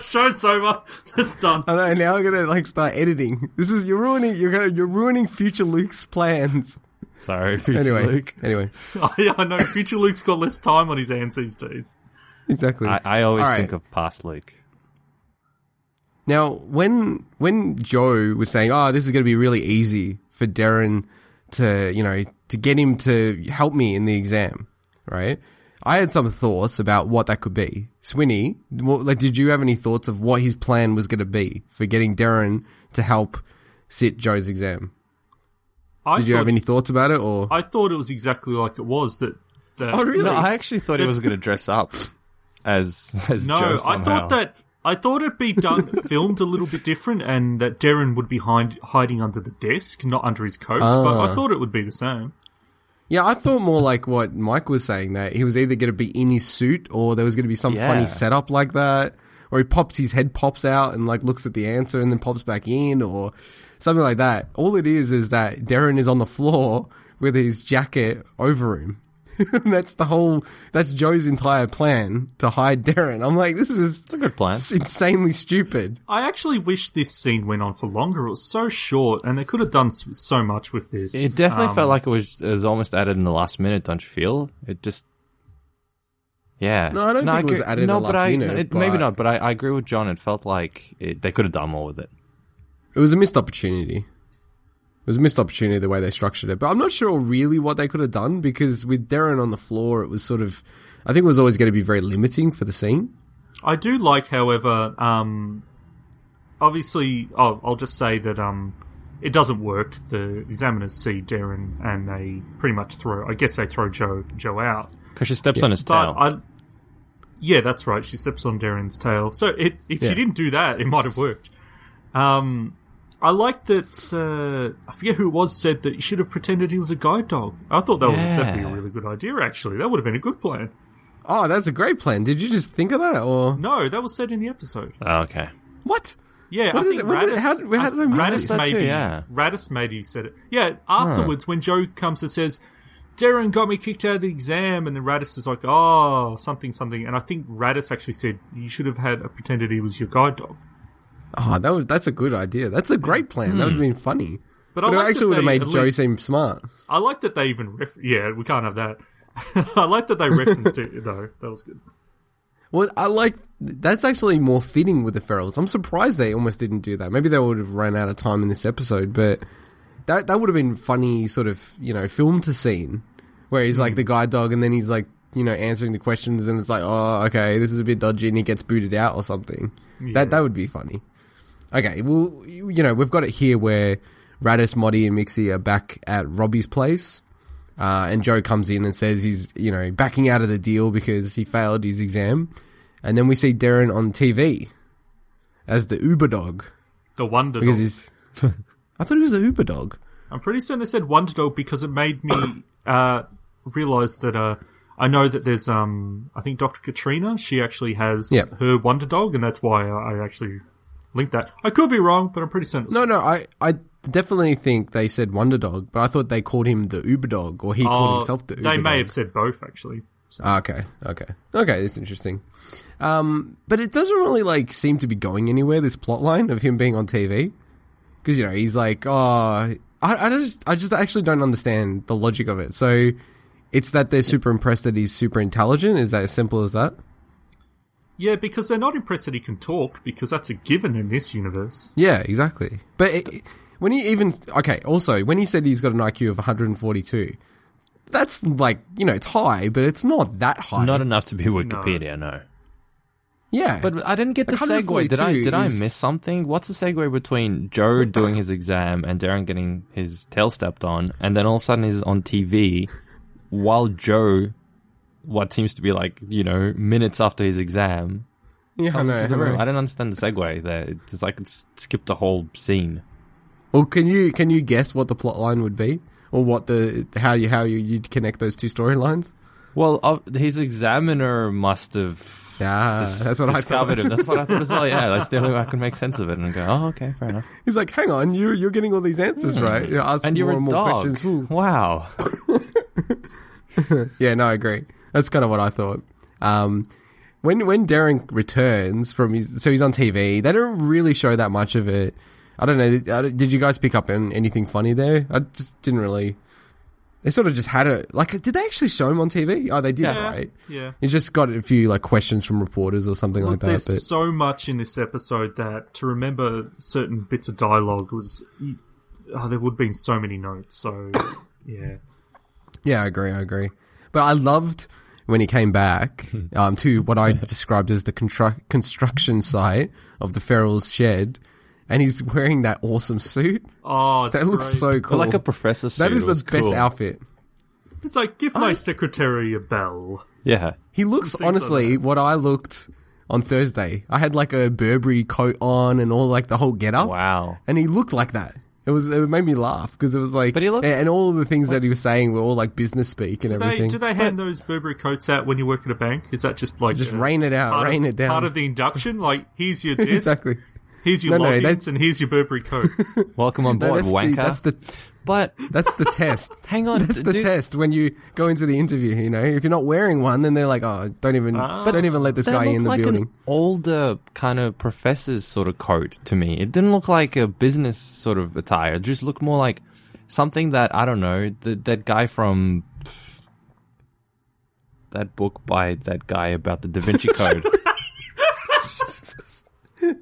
Show's over. That's done. I know. Now I'm gonna like start editing. This is you're ruining. You're gonna you're ruining future Luke's plans. Sorry, future Anyway, Luke. anyway, I, I know. Future Luke's got less time on his hands these days. exactly. I, I always All right. think of past Luke. Now, when when Joe was saying, "Oh, this is going to be really easy for Derryn to, you know, to get him to help me in the exam," right? I had some thoughts about what that could be. Swinny, what, like, did you have any thoughts of what his plan was going to be for getting Derryn to help sit Joe's exam? I Did you thought, have any thoughts about it, or I thought it was exactly like it was. That. that oh, really? No, I actually thought he was going to dress up as as No, Joe I thought that I thought it'd be done filmed a little bit different, and that Derryn would be hind, hiding under the desk, not under his coat. But Ah. I thought it would be the same. Yeah, I thought more like what Mike was saying that he was either going to be in his suit or there was going to be some Yeah. funny setup like that, or he pops his head pops out and like looks at the answer and then pops back in, or something like that. All it is is that Derryn is on the floor with his jacket over him. that's the whole. That's Joe's entire plan to hide Derryn. I'm like, this is it's a good plan. it's insanely stupid. I actually wish this scene went on for longer. It was so short, and they could have done so much with this. It definitely Um, felt like it was, it was almost added in the last minute, don't you feel? It just. Yeah. No, I don't think it was agree- added in no, the but last I, minute, it- maybe not, but I, I agree with John. It felt like it, they could have done more with it. It was a missed opportunity. It was a missed opportunity the way they structured it. But I'm not sure really what they could have done because with Derryn on the floor, it was sort of, I think it was always going to be very limiting for the scene. I do like, however, um, obviously, oh, I'll just say that um, it doesn't work. The examiners see Derryn and they pretty much throw. I guess they throw Joe Joe out. Because she steps on his tail. I, yeah, that's right. She steps on Derryn's tail. So it, if Yeah. she didn't do that, it might have worked. Um, I like that. Uh, I forget who it was said that you should have pretended he was a guide dog. I thought that was that'd be a really good idea. Actually, that would have been a good plan. Oh, that's a great plan. Did you just think of that, or No, that was said in the episode. oh, okay. what? Yeah, What I did think it- what it- Rattus, how did- how did I miss Rattus? That maybe, too, yeah. Rattus maybe said it. Yeah, afterwards when Joe comes and says, Derryn got me kicked out of the exam, and then Rattus is like, oh, something, something. And I think Rattus actually said, you should have had a pretended he was your guide dog. Oh, that was, that's a good idea. That's a great plan. That would hmm. have been funny. But But, I it actually would have made Joe least- seem smart. I like that they even, ref- yeah, we can't have that. I like that they referenced it, though. That was good. Well, I like that's actually more fitting with the Ferals. I'm surprised they almost didn't do that. Maybe they would have run out of time in this episode, but that that would have been funny, sort of you know, film to scene where he's like hmm. the guide dog, and then he's like you know answering the questions, and it's like, oh, okay, this is a bit dodgy, and he gets booted out or something. That that would be funny. Okay, well, you know, we've got it here where Rattus, Moddy, and Mixie are back at Robbie's place. Uh, and Joe comes in and says he's, you know, backing out of the deal because he failed his exam. And then we see Derryn on TV as the Uber dog The Wonder because Dog. he's. I thought he was the Uber dog. I'm pretty certain they said Wonder Dog because it made me uh, realize that uh, I know that there's um I think Dr. Katrina she actually has Yeah. her Wonder Dog and that's why I actually linked that. I could be wrong, but I'm pretty certain. No, no, I, I definitely think they said Wonder Dog, but I thought they called him the Uber dog, or he called Oh, himself the Uber Dog. They dog. may have said both actually. Ah, Okay, okay, okay. It's interesting. Um, but it doesn't really like seem to be going anywhere. This plot line of him being on TV, because you know he's like, oh, I, I just, I just actually don't understand the logic of it. So it's that they're super impressed that he's super intelligent. Is that as simple as that? Yeah, because they're not impressed that he can talk because that's a given in this universe. Yeah, exactly. But it, when he even okay, also when he said he's got an IQ of 142, that's like you know it's high, but it's not that high. Not enough to be Wikipedia, no. yeah, But I didn't get the segue. Did I 142 did I miss something? What's the segue between Joe doing his exam and Derryn getting his tail stepped on, and then all of a sudden he's on TV while Joe, what seems to be like you know minutes after his exam, yeah, I know, I. I didn't understand the segue there. It's like it's skipped the whole scene. Well, can you can you guess what the plot line would be, or what the how you how you you'd connect those two storylines? Well, uh, his examiner must have Yeah, dis- that's what I discovered thought. him. That's what I thought as well. Yeah, that's the only way I can make sense of it and go, oh, okay, fair enough. He's like, hang on, you you're getting all these answers right. You're asking And you're more a and more dog. questions. Ooh. Wow. Yeah, no, I agree. That's kind of what I thought. Um, when when Derryn returns from his, so he's on TV. They don't really show that much of it. I don't know. Did you guys pick up anything funny there? I just didn't really. They sort of just had it. Like, did they actually show him on TV? Oh, they did, Yeah, right? yeah. He just got a few like questions from reporters or something Look, like that. there's But so much in this episode that to remember certain bits of dialogue was. Oh, there would have been so many notes. So, yeah. Yeah, I agree. I agree. But I loved when he came back um, to what I described as the constru- construction site of the Ferals' shed, and he's wearing that awesome suit. Oh, That looks great. so cool. Like a professor suit. That is the was best cool. outfit. It's like give my secretary a bell. Yeah. He looks Things like honestly what I looked on Thursday. I had like a Burberry coat on and all like the whole get up. Wow. And he looked like that. It was it made me laugh because it was like But he looked- and all the things that he was saying were all like business speak and Do they, everything. do they hand those Burberry coats out when you work at a bank? Is that just like Just uh, rain it out, part of- rain it down. Part of the induction, like here's your desk, exactly. here's your No, no, logins, that's- and here's your Burberry coat. Welcome on No, board, that's, wanker. the, that's the but That's the test. Hang on, That's the dude. test when you go into the interview. You know, if you're not wearing one, then they're like, "Oh, don't even, ah. don't even let this guy in the like building." an older kind of professor's sort of coat to me. It didn't look like a business sort of attire. It just looked more like something that I don't know. The, that guy from that book by that guy about the Da Vinci Code.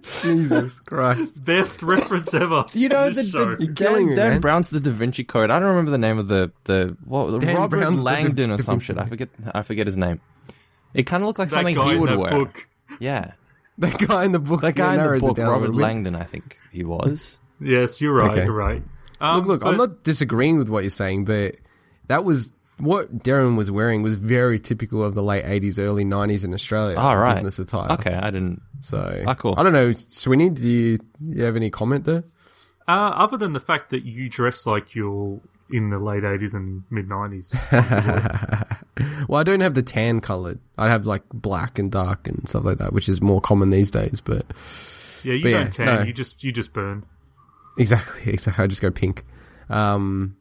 Jesus Christ! Best reference ever. You know in the, this show. the You're Dan, me, Dan. Brown's the Da Vinci Code. I don't remember the name of the the what Dan Robert Brown's the Da- Langdon or Da some shit. I forget I forget his name. It kind of looked like that something guy he would that wear. book. Yeah, That guy in the book. that guy yeah, in the book, Robert. Langdon, I think he was. Yes, you're right. Okay. You're right. Um, look, look, I'm not disagreeing with what you're saying, but that was what Derryn was wearing was very typical of the late 80s, early 90s in Australia. All right. Business attire. Okay, I didn't. So, Ah, cool. I don't know, Swinny, do you, you have any comment there? Uh, other than the fact that you dress like you're in the late 80s and mid 90s. Well, I don't have the tan colored. I have like black and dark and stuff like that, which is more common these days. But Yeah, you But don't tan. no. You just you just burn. exactly, exactly. I just go pink. Um,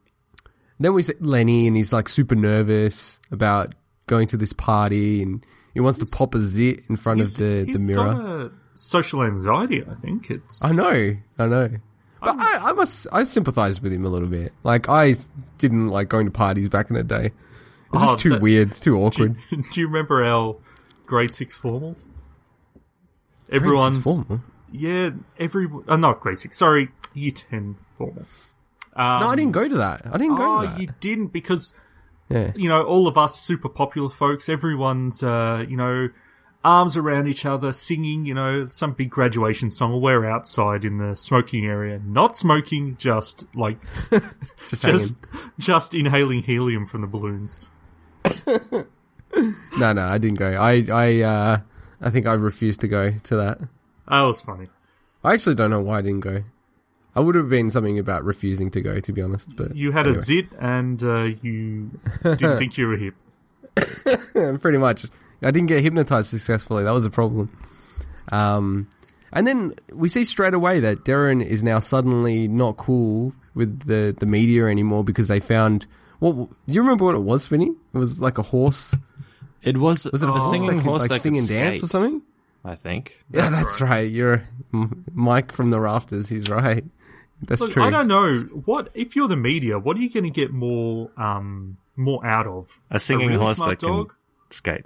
then we see Lenny, and he's like super nervous about going to this party, and he wants to pop a zit in front of He's- the, the mirror. social anxiety. I think it's. I know, I know. But I, I must, I sympathise with him a little bit. Like I didn't like going to parties back in the day. It's Oh, just too that- weird. It's too Do awkward. you, do you remember our grade six formal? Grade six Everyone's formal? yeah. Every uh, not grade six. Sorry, year ten formal. Um, no, I didn't go to that. I didn't go Oh, to that. you didn't because yeah. you know all of us super popular folks. Everyone's uh, you know arms around each other, singing. You know some big graduation song. We're outside in the smoking area, not smoking, just like Just, just just inhaling helium from the balloons. No, no, I didn't go. I, I, uh, I think I refused to go to that. That was funny. I actually don't know why I didn't go. I would have been something about refusing to go, to be honest. But You had anyway. a zit and uh, you didn't think you were hip. pretty much. I didn't get hypnotized successfully. That was a problem. Um, and then we see straight away that Derryn is now suddenly not cool with the, the media anymore because they found. What do you remember what it was, Swinny? It was like a horse. It was Was it a the horse singing that could, horse like that sing could and dance or something? I think. Yeah, that's right. You're Mike from the rafters. He's right. That's Look, true. I don't know what if you're the media. What are you going to get more um, more out of A singing really horse smart that dog can skate.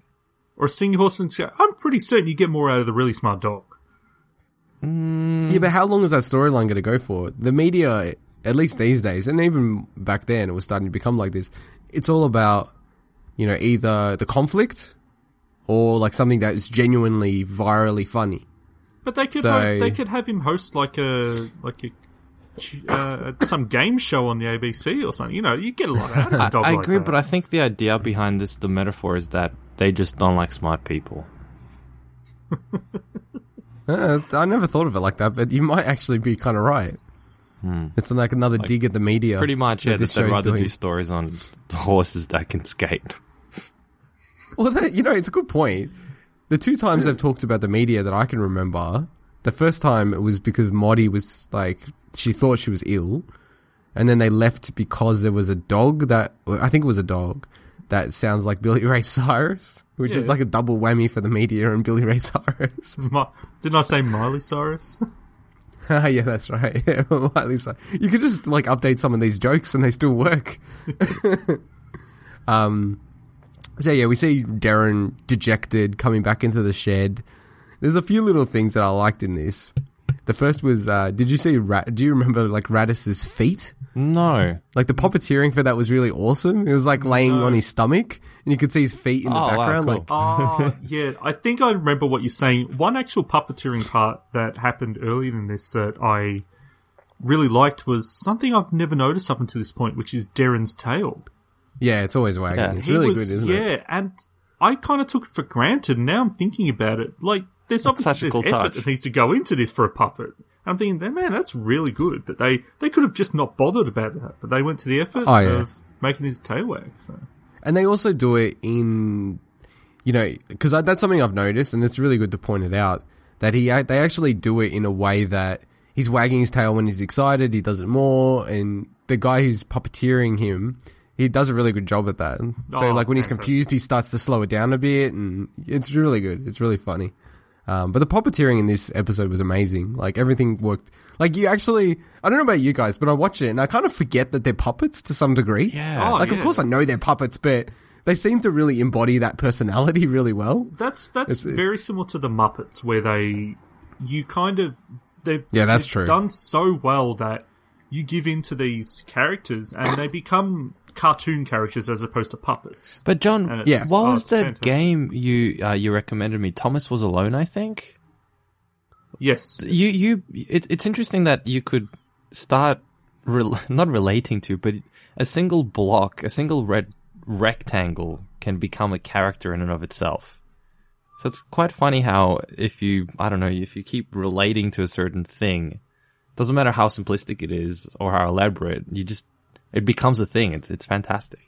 or a singing horse? And skate? I'm pretty certain you get more out of the really smart dog. Yeah, but how long is that storyline going to go for? The media, at least these days, and even back then, it was starting to become like this. It's all about, you know, either the conflict or like something that is genuinely virally funny. But they could So- ho- they could have him host like a like a uh, some game show on the ABC or something. You know, you get a lot out of a I, dog. I like agree, that. but I think the idea behind this, the metaphor, is that they just don't like smart people. Uh, I never thought of it like that, but you might actually be kind of right. It's like another dig at the media. Pretty much, yeah. That this they'd rather doing. do stories on horses that can skate. Well, that, you know, it's a good point. The two times I've talked about the media that I can remember, the first time it was because Maudie was like, she thought she was ill, and then they left because there was a dog that, I think it was a dog, that sounds like Billy Ray Cyrus, which is like a double whammy for the media and Billy Ray Cyrus. Mi- Didn't I say Miley Cyrus? yeah, that's right. Miley Cy- you could just like update some of these jokes and they still work. um, so yeah, we see Derryn dejected coming back into the shed. There's a few little things that I liked in this. The first was, uh, did you see? Ra- do you remember like Rattus's feet? No. Like the puppeteering for that was really awesome. It was like laying on his stomach, and you could see his feet in the Oh, wow, background. cool. Like, Oh, yeah. I think I remember what you're saying. One actual puppeteering part that happened earlier in this that I really liked was something I've never noticed up until this point, which is Derryn's tail. yeah, it's always wagging. Yeah. It's He really was- good, isn't yeah, it? Yeah, and I kind of took it for granted. Now I'm thinking about it. Like, there's That's obviously there's cool effort touch. that needs to go into this for a puppet. I'm thinking, man, that's really good. But they they could have just not bothered about that, but they went to the effort Oh, yeah. of making his tail wag. So And they also do it in, you know, because that's something I've noticed, and it's really good to point it out that he they actually do it in a way that he's wagging his tail when he's excited. He does it more, and the guy who's puppeteering him, he does a really good job at that. So Oh, like when he's confused, he starts to slow it down a bit, and it's really good. It's really funny. Um, but the puppeteering in this episode was amazing. Like everything worked. Like you actually, I don't know about you guys, but I watch it and I kind of forget that they're puppets to some degree. Yeah. Oh, Like, of course, I know they're puppets, but they seem to really embody that personality really well. That's that's It's- very similar to the Muppets, where they you kind of they Yeah, that's true. Done so well that you give in to these characters and they become cartoon characters as opposed to puppets. But John, Yeah. what oh, was that fantastic. game you uh, you recommended me? Thomas was alone, I think. Yes, You you it, it's interesting that you could start rel- not relating to, but a single block, a single red rectangle can become a character in and of itself. So it's quite funny how if you, I don't know, if you keep relating to a certain thing, doesn't matter how simplistic it is or how elaborate, you just, it becomes a thing. It's, it's fantastic.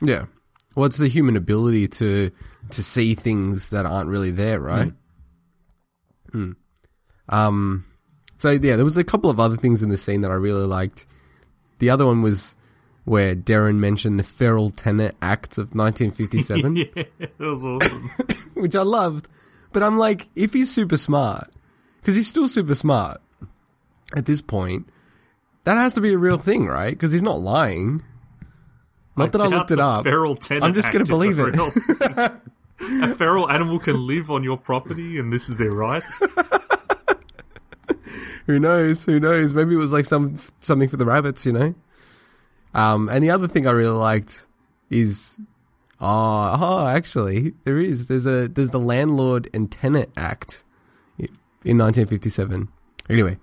Yeah. Well, it's the human ability to to see things that aren't really there, right? Hmm. Um. So yeah, there was a couple of other things in the scene that I really liked. The other one was where Derryn mentioned the Feral Tenant Act of 1957, yeah, that was awesome. which I loved. But I'm like, if he's super smart, because he's still super smart at this point, that has to be a real thing, right? Because he's not lying. Not that I looked it up. Feral tenant I'm just gonna believe it. a feral animal can live on your property, and this is their rights. Who knows? Who knows? Maybe it was like some something for the rabbits, you know. Um, and the other thing I really liked is, oh, oh, actually, there is. There's a there's the Landlord and Tenant Act in 1957. Anyway,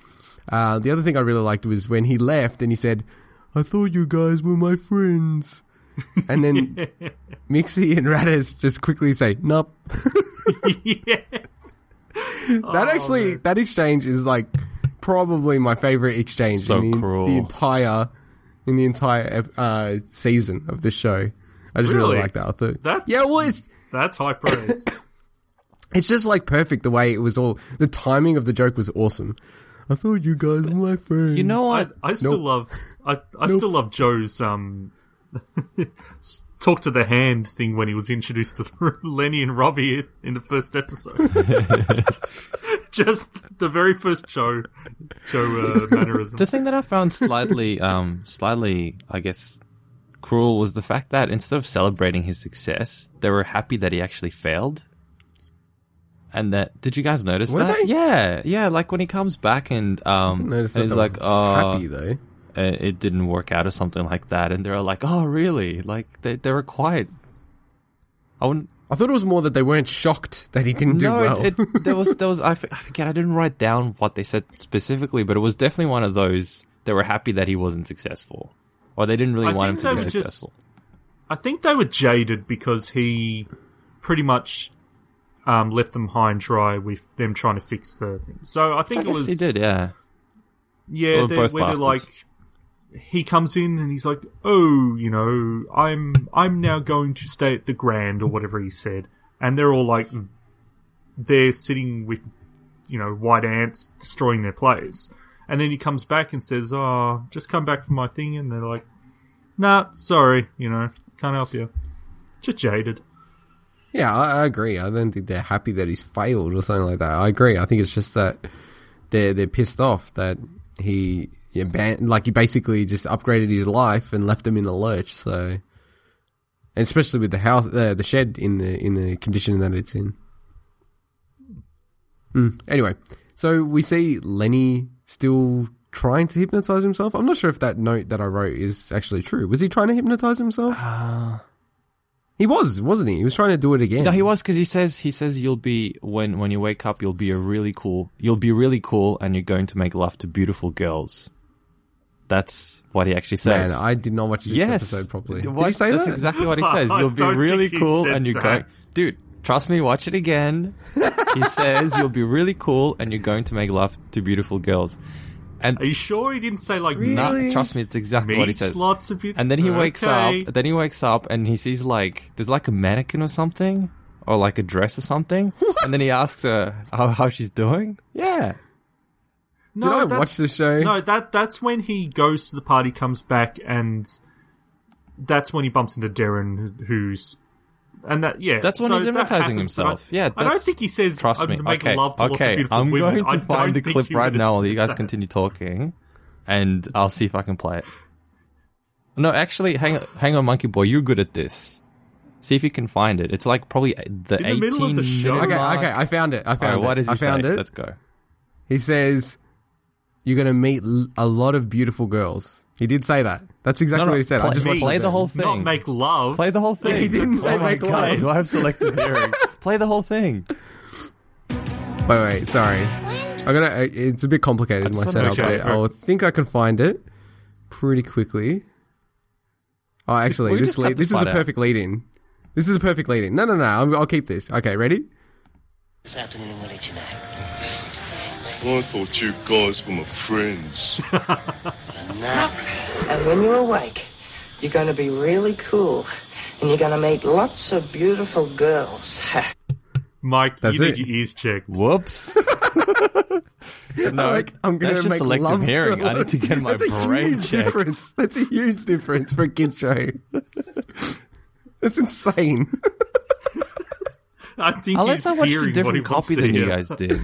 uh, the other thing I really liked was when he left and he said, "I thought you guys were my friends," and then Mixie and Rattus just quickly say, "Nope." yeah. That actually, that exchange is like probably my favorite exchange So in the, cruel. the entire in the entire uh, season of the show. I just really, Really? like that. I thought, That's- yeah, well, it's That's high praise. it's just like perfect the way it was all. The timing of the joke was awesome. I thought you guys were my friends. You know I, what? I still Nope. love I, I still love Joe's um talk to the hand thing when he was introduced to Lenny and Robbie in the first episode. Just the very first Joe Joe uh, mannerism. The thing that I found slightly, um, slightly, I guess, cruel was the fact that instead of celebrating his success, they were happy that he actually failed. And that, did you guys notice Were that? they? Yeah, yeah. Like when he comes back and um, and he's they like, "Oh, happy though. uh, it didn't work out" or something like that, and they're like, "Oh, really?" Like they they were quiet. I wouldn't. I thought it was more that they weren't shocked that he didn't do no, well. it, it, there was there was I, f- I forget I didn't write down what they said specifically, but it was definitely one of those. They were happy that he wasn't successful, or they didn't really I want him to be were just- successful. I think they were jaded because he pretty much um, left them high and dry with them trying to fix the thing. So I think I it guess was he did, yeah. Yeah, They were they're, both where they're like, he comes in and he's like, "Oh, you know, I'm I'm now going to stay at the Grand or whatever he said," and they're all like, they're sitting with, you know, white ants destroying their place, and then he comes back and says, "Oh, just come back for my thing," and they're like, "Nah, sorry, you know, can't help you." Just jaded. Yeah, I, I agree. I don't think they're happy that he's failed or something like that. I agree. I think it's just that they're they're pissed off that he yeah, ban- like he basically just upgraded his life and left them in the lurch. So, and especially with the house, uh, the shed in the in the condition that it's in. Mm. Anyway, so we see Lenny still trying to hypnotize himself. I'm not sure if that note that I wrote is actually true. Was he trying to hypnotize himself? He was, wasn't he? He was trying to do it again. No, he was because he says he says you'll be when when you wake up you'll be a really cool you'll be really cool and you're going to make love to beautiful girls. That's what he actually Man, says. I did not watch this yes, episode properly. Did What? he say That's that? exactly what he says. You'll be really cool and you're going, dude. Trust me, watch it again. he says you'll be really cool and you're going to make love to beautiful girls. And Are you sure he didn't say like no, Really? trust me, it's exactly what he says. lots of it? And then he wakes Okay. up. Then he wakes up and he sees like there's like a mannequin or something, or like a dress or something. And then he asks her how, how she's doing. Yeah, No, Did I watch the show? No, that that's when he goes to the party, comes back, and that's when he bumps into Derryn, who's and that yeah. That's when so he's that hypnotizing happens, but himself. Yeah, I don't think he says. trust I'm me. gonna make Okay, love to okay. I'm women. going I to don't find the clip right now while you guys that. continue talking, and I'll see if I can play it. No, actually, hang on, hang on, Monkey Boy. You're good at this. See if you can find it. It's like probably the In the 18 the show? minute Okay, okay, I found it. I found right, it. what does he I found say? it. Let's go. He says, "You're going to meet l- a lot of beautiful girls." He did say that. That's exactly No, no, what he said. I play- just watched play the whole thing. Not make love. Play the whole thing. He didn't say oh my make God, love. Do I have selective hearing? Play the whole thing. Wait, wait, sorry. I gotta. uh, It's a bit complicated I my setup, wanna- but I think I can find it pretty quickly. Oh, actually, we this just lead, this this is a part out? perfect lead in. This is a perfect lead in. No, no, no. I'm, I'll keep this. Okay, ready? This afternoon, we'll let you know. I thought you guys were my friends. And when you awake, you're going to be really cool. And you're going to meet lots of beautiful girls. Mike, That's you need your ears checked. Whoops. No, like I'm gonna that's just make selective love to hearing. I need to get my That's a brain huge checked. difference. That's a huge difference for a kids show. That's insane. I think Unless he's I watched a different copy to than you guys did.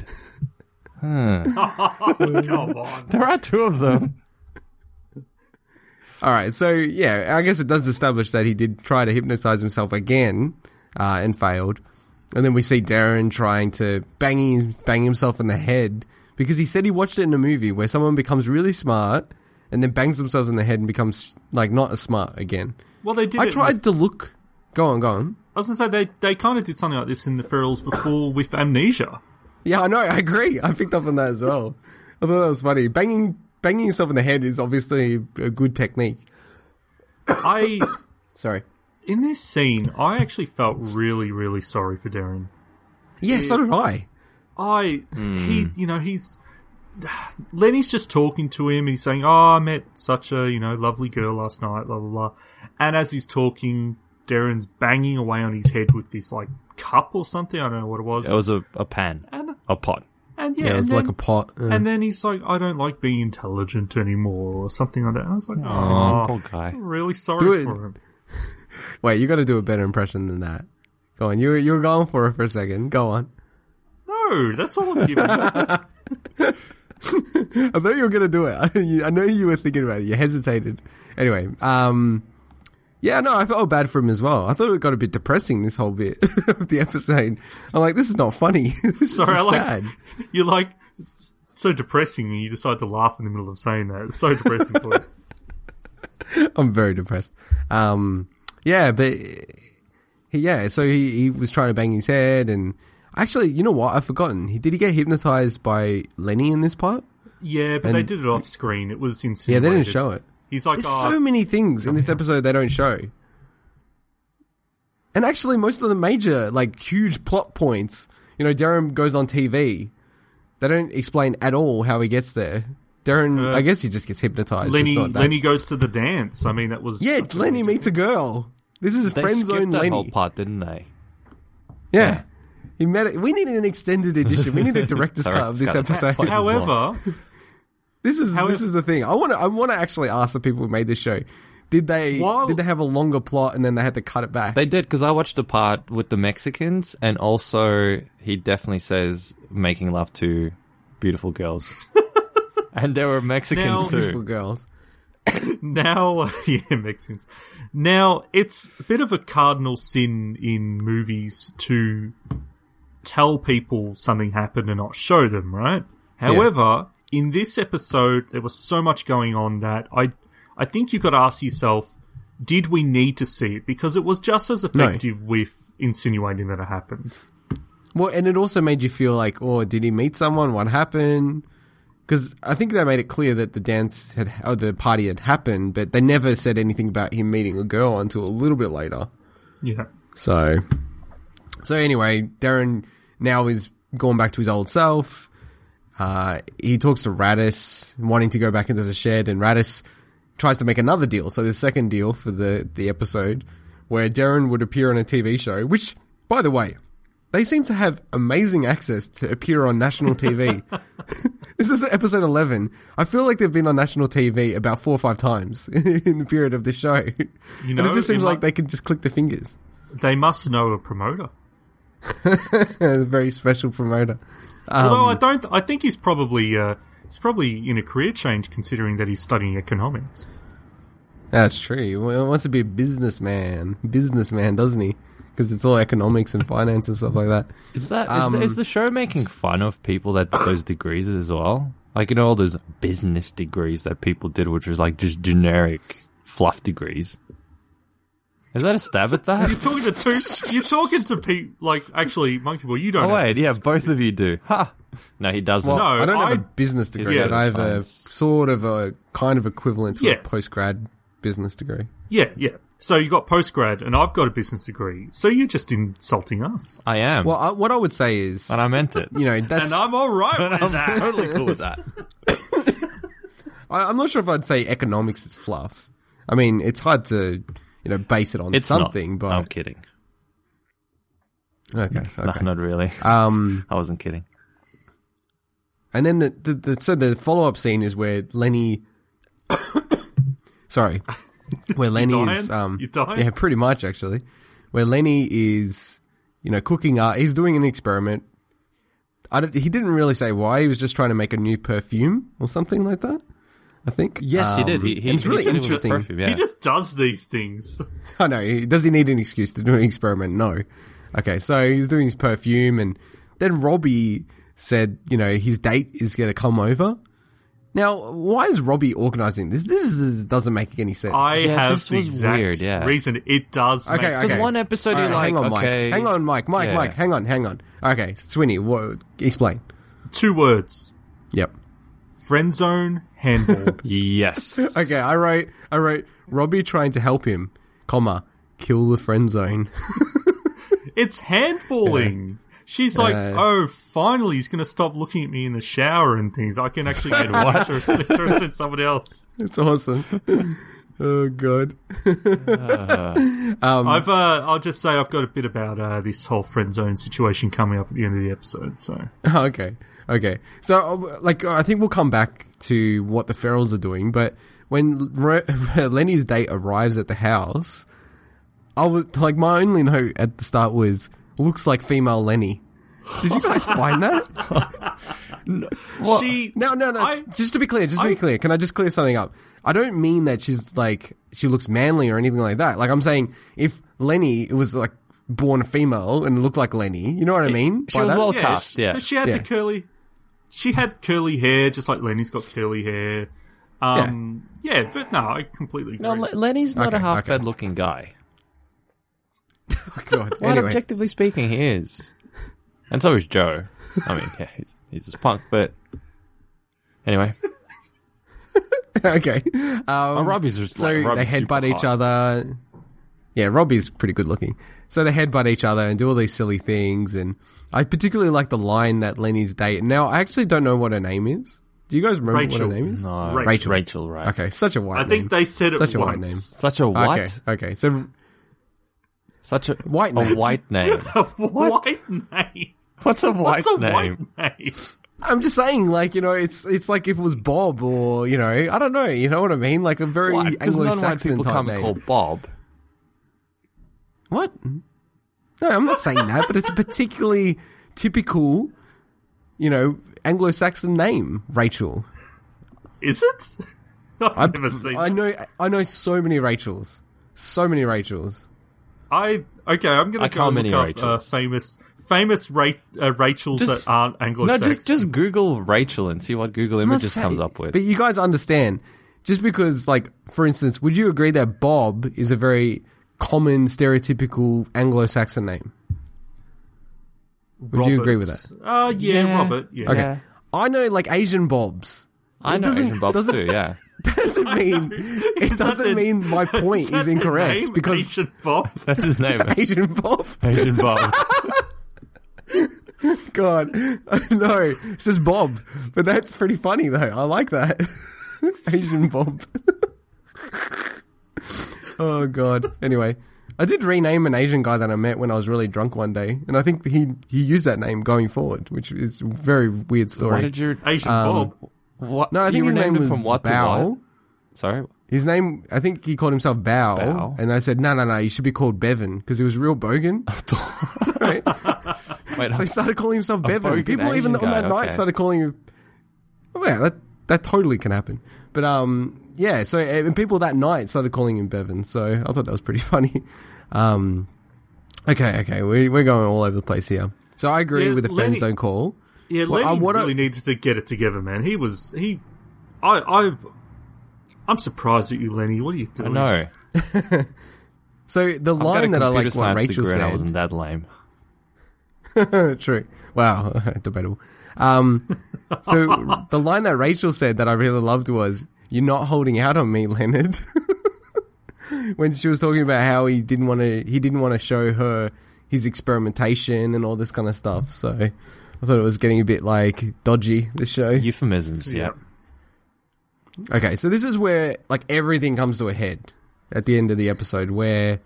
Come on. There are two of them. All right, so yeah, I guess it does establish that he did try to hypnotize himself again uh, and failed. And then we see Derryn trying to bang bang himself in the head because he said he watched it in a movie where someone becomes really smart and then bangs themselves in the head and becomes like not as smart again. Well, they did I it tried with- to look. Go on, go on. I was going to say, they, they kind of did something like this in the Ferals before with Amnesia. Yeah, I know. I agree. I picked up on that as well. I thought that was funny. Banging banging yourself in the head is obviously a good technique. I, Sorry. in this scene, I actually felt really, really sorry for Derryn. Yeah, so did I. I he hmm. you know he's Lenny's just talking to him. And he's saying, "Oh, I met such a you know lovely girl last night." Blah blah blah. And as he's talking, Derryn's banging away on his head with this like cup or something. I don't know what it was. It was a, a pan, and a pot. and yeah, Yeah, and it's then, like a pot. uh, And then he's like, "I don't like being intelligent anymore," or something like that. I was like, Oh, "Oh, poor guy. I'm really sorry it. for him." Wait, you got to do a better impression than that. Go on. You you were going for it for a second. Go on. No, that's all I'm giving. I thought you were gonna do it. I know you were thinking about it. You hesitated. Anyway, um, yeah, no, I felt bad for him as well. I thought it got a bit depressing this whole bit of the episode. I'm like, this is not funny. this Sorry, I is like sad. you're like it's so depressing, and you decide to laugh in the middle of saying that. It's so depressing for you. I'm very depressed. Um, yeah, but he, yeah, so he, he was trying to bang his head, and actually, you know what? I've forgotten. He did he get hypnotized by Lenny in this part? Yeah, but they did it off screen. It was insane. Yeah, they didn't show it. He's like, There's oh, so many things in this episode they don't show. And actually, most of the major, like, huge plot points, you know, Derryn goes on TV. They don't explain at all how he gets there. Derryn, Uh, I guess he just gets hypnotized. Lenny. It's not that- Lenny goes to the dance. I mean, that was Yeah, Lenny meets a girl. This is They friend skipped zone that Lenny. whole part, didn't they? Yeah. He met it. We need an extended edition. We need a director's cut of this cut. episode. Twice as long. However, This is However- this is the thing. I want to I want to actually ask the people who made this show. Did they While- did they have a longer plot and then they had to cut it back? They did because I watched the part with the Mexicans, and also he definitely says making love to beautiful girls, and there were Mexicans Now- Beautiful too. girls. now, yeah, makes sense. Now, it's a bit of a cardinal sin in movies to tell people something happened and not show them, right? However, in this episode, there was so much going on that I, I think you got to ask yourself, did we need to see it? Because it was just as effective with insinuating that it happened. Well, and it also made you feel like, oh, did he meet someone? What happened? Because I think they made it clear that the dance had, or the party had happened, but they never said anything about him meeting a girl until a little bit later. Yeah. So, so anyway, Derryn now is going back to his old self. Uh, he talks to Rattus, wanting to go back into the shed, and Rattus tries to make another deal. So the second deal for the, the episode where Derryn would appear on a TV show, which, by the way, they seem to have amazing access to appear on national TV. this is episode 11. I feel like they've been on national TV about four or five times in the period of this show. You and it just seems it like they can just click the fingers. They must know a promoter. a very special promoter. Although Um, I don't, I think he's probably, uh, he's probably in a career change considering that he's studying economics. That's true. He wants to be a businessman. Businessman, doesn't he? Because it's all economics and finance and stuff like that. Is that is, Um, the, is the show making fun of people that did those degrees as well? Like you know all those business degrees that people did, which was like just generic fluff degrees. Is that a stab at that? You're talking to two, you're talking to Pete. like, actually, Monkey Boy, you don't Oh know. wait, yeah, both of you do. Ha! No, he doesn't. Well, No, I don't have I- a business degree, Yeah, but I have a sort of a kind of equivalent to Yeah. a post grad business degree. Yeah, yeah. So you got postgrad, and I've got a business degree. So you're just insulting us, I am. Well, I, what I would say is, and I meant it. you know, that's and I'm all right with that. totally cool with that. I, I'm not sure if I'd say economics is fluff. I mean, it's hard to you know base it on It's something, not. but I'm kidding. okay, No, not really. Um, I wasn't kidding. and then the, the, the so the follow up scene is where Lenny, sorry, where Lenny dying? is um You dying? yeah pretty much actually, where Lenny is you know cooking up. He's doing an experiment. I don't, he didn't really say why. He was just trying to make a new perfume or something like that. I think. Yes, he Um, did. He, he, it's really said it was interesting. perfume, yeah. He just does these things. I know. Does he need an excuse to do an experiment? No. Okay, so he's doing his perfume, and then Robbie said, you know, his date is going to come over. Now, why is Robbie organizing this? This, is, doesn't make any sense. I Yeah, have this the was exact weird, yeah. reason. It does. okay, make okay. There's one episode you like, hang on, okay. Mike. Hang on, Mike. Mike, Yeah. Mike. Hang on, hang on. Okay, Swinny, what, explain. two words: Yep. friend zone, handball. Yes. Okay, I wrote, I wrote Robbie trying to help him, comma, kill the friend zone. it's handballing. She's like, Yeah. oh, finally, he's going to stop looking at me in the shower and things. I can actually get a watch or turns in somebody else. it's awesome. oh, God. Um, I've, uh, I'll just say I've got a bit about uh, this whole friend zone situation coming up at the end of the episode. So okay, okay. So, uh, like, I think we'll come back to what the Ferals are doing, but when Re- Lenny's date arrives at the house, I was like, my only note at the start was, looks like female Lenny. Did you guys find that? she, No, no, no. I- just to be clear, just to be clear, can I just clear something up? I don't mean that she's like she looks manly or anything like that. Like I'm saying, if Lenny was like born a female and looked like Lenny, you know what I mean? She by was that? well yeah, cast, she, yeah. she had Yeah. the curly. She had curly hair, just like Lenny's got curly hair. Um, yeah. but no, I completely agree. No, Le- Lenny's not Okay, a half okay. bad looking guy. God. Well, Anyway. objectively speaking, he is. And so is Joe. I mean, yeah, he's, he's just punk, but. Anyway. okay. Um, Oh, Robbie's just so like, they Robbie's headbutt each hot. other. Yeah, Robbie's pretty good looking. So they headbutt each other and do all these silly things. And I particularly like the line that Lenny's date. Now, I actually don't know what her name is. Do you guys remember what her name is? No, Rachel. Rachel. Rachel, right. Okay, such a white I name. think they said it Such a once. white name. Such a what? Okay, okay. So Such a White a name. white name. White name. What's a white What's a name? white name? I'm just saying, like you know, it's it's like if it was Bob or you know, I don't know, you know what I mean? Like a very What? Because non-white Anglo-Saxon people type can't name. called Bob. What? No, I'm not saying that, but it's a particularly typical, you know, Anglo-Saxon name, Rachel. Is it? I've I, never seen. I know, I know so many Rachels, so many Rachels. I okay. I'm gonna I go call look many up uh, famous famous Ra- uh, Rachels Just- that aren't Anglo-Saxon. No, just just Google Rachel and see what Google Images saying- comes up with. But you guys understand, just because, like, for instance, would you agree that Bob is a very common, stereotypical Anglo-Saxon name? Would you agree with that? Uh, yeah, Yeah. Robert. Yeah. Okay. Yeah. I know, like, Asian Bobs. I It know Asian Bobs doesn't- too. Yeah. doesn't mean it doesn't the- mean my point Is, that is the incorrect name? because Asian Bob. That's his name. Asian Bob. Asian Bob. God, no, it's just Bob. But that's pretty funny though. I like that Asian Bob. Oh God. Anyway, I did rename an Asian guy that I met when I was really drunk one day, and I think he he used that name going forward, which is a very weird story. What did your Asian Um, Bob. what? no, I think you his name renamed was from what Bao. to what? Sorry. His name, I think he called himself Bao, Bao? and I said, no, no, no, you should be called Bevan because he was real bogan. Right? Wait, So he started calling himself Bevan. People even Asian on that guy, night started calling him. Oh, yeah, that that totally can happen. But um, yeah. So and people that night started calling him Bevan. So I thought that was pretty funny. Um, okay, okay, we we're going all over the place here. So I agree Yeah, with the friend zone call. Yeah, Well, Lenny what I- really needed to get it together, man. He was he. I I. I'm surprised at you, Lenny. What are you doing? I know. So the I've line that I like what science Rachel degree and I wasn't that lame. True. Wow, debatable. Um, so the line that Rachel said that I really loved was, "You're not holding out on me, Leonard." when she was talking about how he didn't want to, he didn't want to show her his experimentation and all this kind of stuff. So I thought it was getting a bit like dodgy. The show. Euphemisms, yeah. Okay, so this is where like everything comes to a head at the end of the episode, where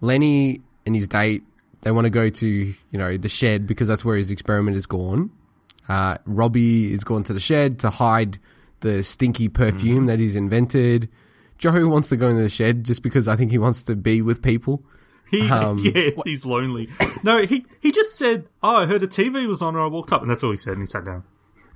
Lenny and his date they want to go to you know the shed because that's where his experiment is gone. Uh, Robbie is gone to the shed to hide the stinky perfume that he's invented. Joe wants to go into the shed just because I think he wants to be with people. He, Um, yeah, he's lonely. No, he he just said, "Oh, I heard a TV was on," and I walked up, and that's all he said, and he sat down.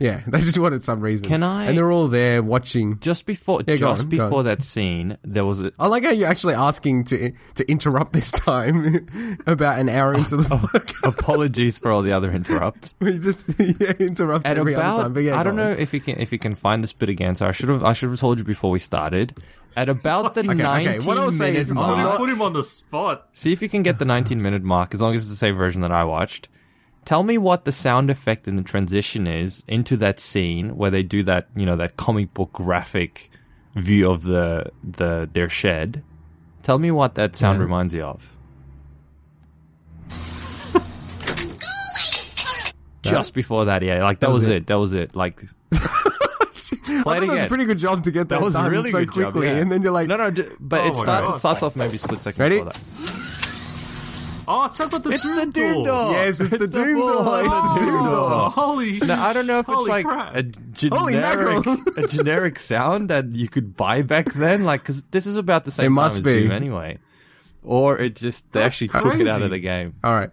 Yeah, they just wanted some reason. Can I- And they're all there watching. Just before, Yeah, just on, before that scene, there was a, I like how you're actually asking to to interrupt this time about an hour into the oh, podcast. apologies for all the other interrupts. We just yeah, interrupt At every other time. But yeah, I don't know if you can if you can find this bit again. So I should have I should have told you before we started. At about the okay. 19 What I was saying minute is I'm mark, not- Put him on the spot. see if you can get the 19 minute mark, as long as it's the same version that I watched. Tell me what the sound effect in the transition is into that scene where they do that, you know, that comic book graphic view of the the their shed. Tell me what that sound reminds you of. Just before that, yeah, like that, was, was it. it. That was it. Like, I thought that was a pretty good job to get that, That was done really so good job, quickly, yeah. and then you're like, no, no, but Oh it starts. God. It starts off maybe split second Ready? Before that. Oh, it sounds like the It's Doom the Doom door. yes, it's, the the Doom boy. door. It's the oh, Doom Oh, door. holy! No, I don't know if it's Holy like crap. a Holy generic, mackerel. a generic sound that you could buy back then, like because this is about the same It time must as be. Doom anyway, or it just they actually took it out crazy. of the game. All right,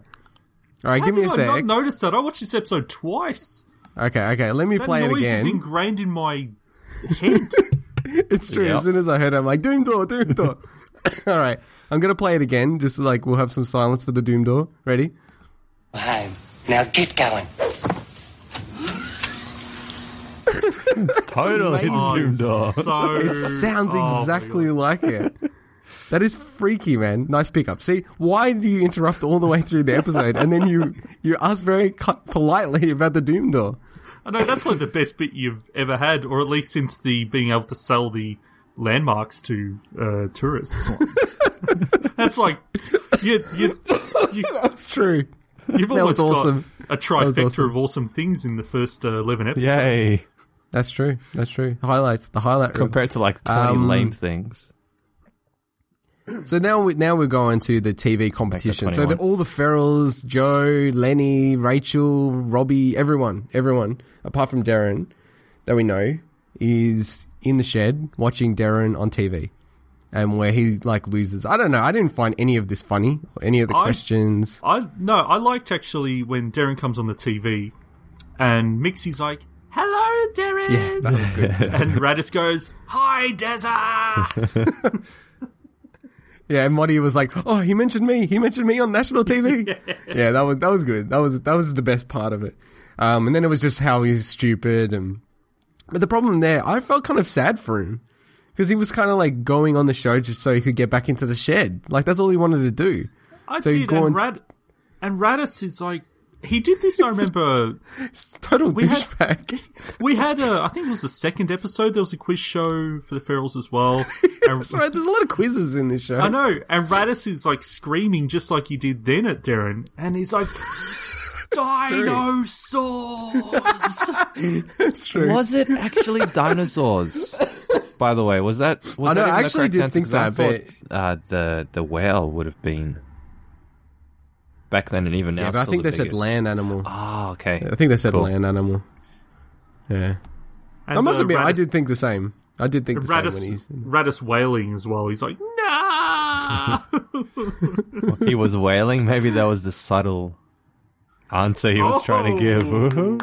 all right. How give me a did I not sec. notice that? I watched this episode twice. Okay, okay. Let me That play it noise is again. ingrained in my head. It's true. Yep. As soon as I heard it, I'm like, Doom door, Doom door. All right, I'm gonna play it again. Just like we'll have some silence for the Doom door. Ready? Home. Now get going. Totally Oh, Doom door. So It sounds oh exactly God. like it. That is freaky, man. Nice pickup. See, why do you interrupt all the way through the episode and then you you ask very cu- politely about the Doom door? I know that's like the best bit you've ever had, or at least since the being able to sell the landmarks to uh, tourists. that's like you, you, you, That's true. you've That almost was awesome. got a trifecta awesome. of awesome things in the first uh, eleven episodes. Yay! That's true. That's true. Highlights. The highlight reel. Compared to like twenty Um, lame things. So now we now we're going to the TV competition. So the, all the Ferals, Joe, Lenny, Rachel, Robbie, everyone, everyone apart from Derryn that we know is in the shed watching Derryn on TV, and where he like loses. I don't know. I didn't find any of this funny. Or any of the I- questions. I no, I liked actually when Derryn comes on the TV, and Mixie's like, "Hello, Derryn," Yeah, that was good. and Rattus goes, "Hi, Deza." Yeah, and Monty was like, "Oh, he mentioned me. He mentioned me on national TV." yeah. that was that was good. That was that was the best part of it. Um, and then it was just how he's stupid, and but the problem there, I felt kind of sad for him because he was kind of like going on the show just so he could get back into the shed. Like that's all he wanted to do. I So did, and on- Rad and Rattus is like, he did this. I remember total We had- we had a, I think it was the second episode. There was a quiz show for the Ferals as well. And, That's right. There's a lot of quizzes in this show. I know, and Rattus is like screaming just like he did then at Derryn, and he's like, "Dinosaurs!" It's true. Was it actually dinosaurs? By the way, was that? Was I know, that even I the actually did answer? think 'Cause I that, thought, uh, the the whale would have been back then and even now. yeah, but I think the they said land animal. Ah, okay. I think they said Cool. land animal. Yeah. And, I must admit, I did think the same. I did think the same when Rattus, he's. Rattus wailing as well. He's like, "Nah." he was wailing. Maybe that was the subtle answer he was trying to give. Oh.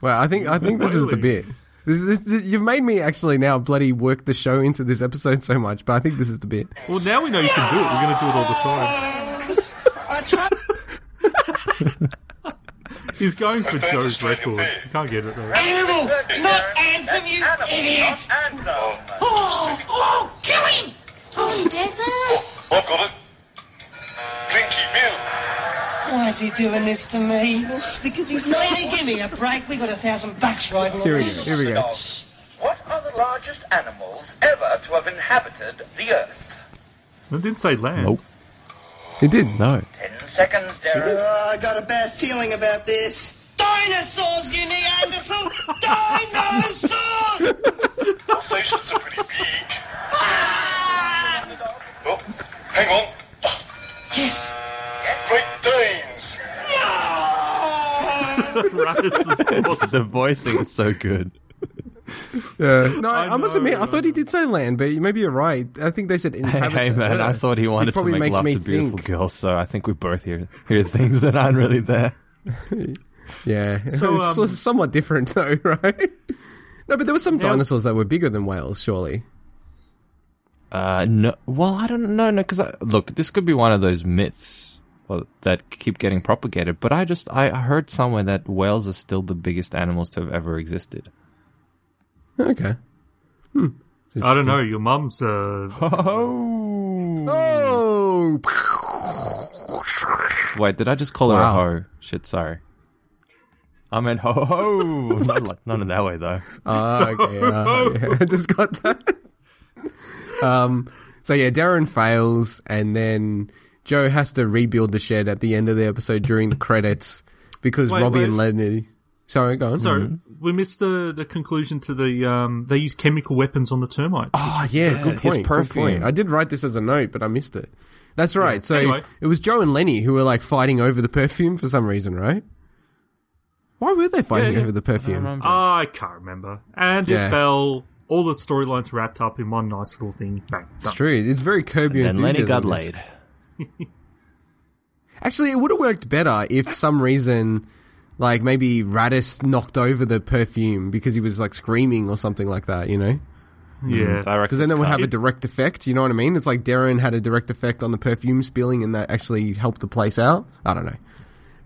Well, I think I think this is the bit. This, this, this, you've made me actually now bloody work the show into this episode so much, but I think this is the bit. well, now we know you can do it. We're going to do it all the time. I tried. He's going for Joe's record. You can't get it though. Animal, not anthem, you idiot! Oh, oh, oh, kill him! Oh, oh, got it. Blinky Bill. Why is he doing this to me? Because he's not. Lady, give me a break. We got a thousand bucks right on Here we go. Here we go. What are the largest animals ever to have inhabited the Earth? It didn't say land. Nope. It did. No. Ten seconds, Derryn. Uh, I got a bad feeling about this. Dinosaurs, you Neanderthal! Dinosaurs! Alsatians are pretty big. Oh, hang on. yes. Great Danes. Rattus the voicing is so good. Yeah. No, I, I must know, admit, I I thought he did say land, but maybe you're right. I think they said Hey, inhabit hey, the man, I thought he wanted to probably make makes love me to beautiful think. girls, so I think we both hear hear things that aren't really there. Yeah, So, it's um, somewhat different though, right? No, but there were some Now- dinosaurs that were bigger than whales, surely. Uh, no, well, I don't know, no, because look, this could be one of those myths well, that keep getting propagated. But I just I I heard somewhere that whales are still the biggest animals to have ever existed. Okay. Hmm. I don't know. Your mum's uh, Oh, Wait, did I just call her Wow. a hoe? Shit, sorry. I meant ho ho ho. not like not in that way though. Ah, okay. uh, yeah, I just got that. Um. So yeah, Derryn fails, and then Joe has to rebuild the shed at the end of the episode during the credits because Wait, Robbie wait. and Lenny. Sorry, go on. sorry. Mm-hmm. We missed the the conclusion to the um. They use chemical weapons on the termites. Oh yeah, Yeah, good his point. Good perfume. point. I did write this as a note, but I missed it. That's right. So Anyway. it was Joe and Lenny who were like fighting over the perfume for some reason, right? Why were they fighting Yeah, yeah. over the perfume? I ah, can't remember. And Yeah. it fell. All the storylines wrapped up in one nice little thing. Bang, It's true. It's very Curb Your And Lenny got Enthusiasm. laid. Actually, it would have worked better if some reason, like maybe Rattus knocked over the perfume because he was like screaming or something like that. You know, hmm. Yeah. Mm. because then it would have a direct effect. You know what I mean? It's like Derryn had a direct effect on the perfume spilling, and that actually helped the place out. I don't know.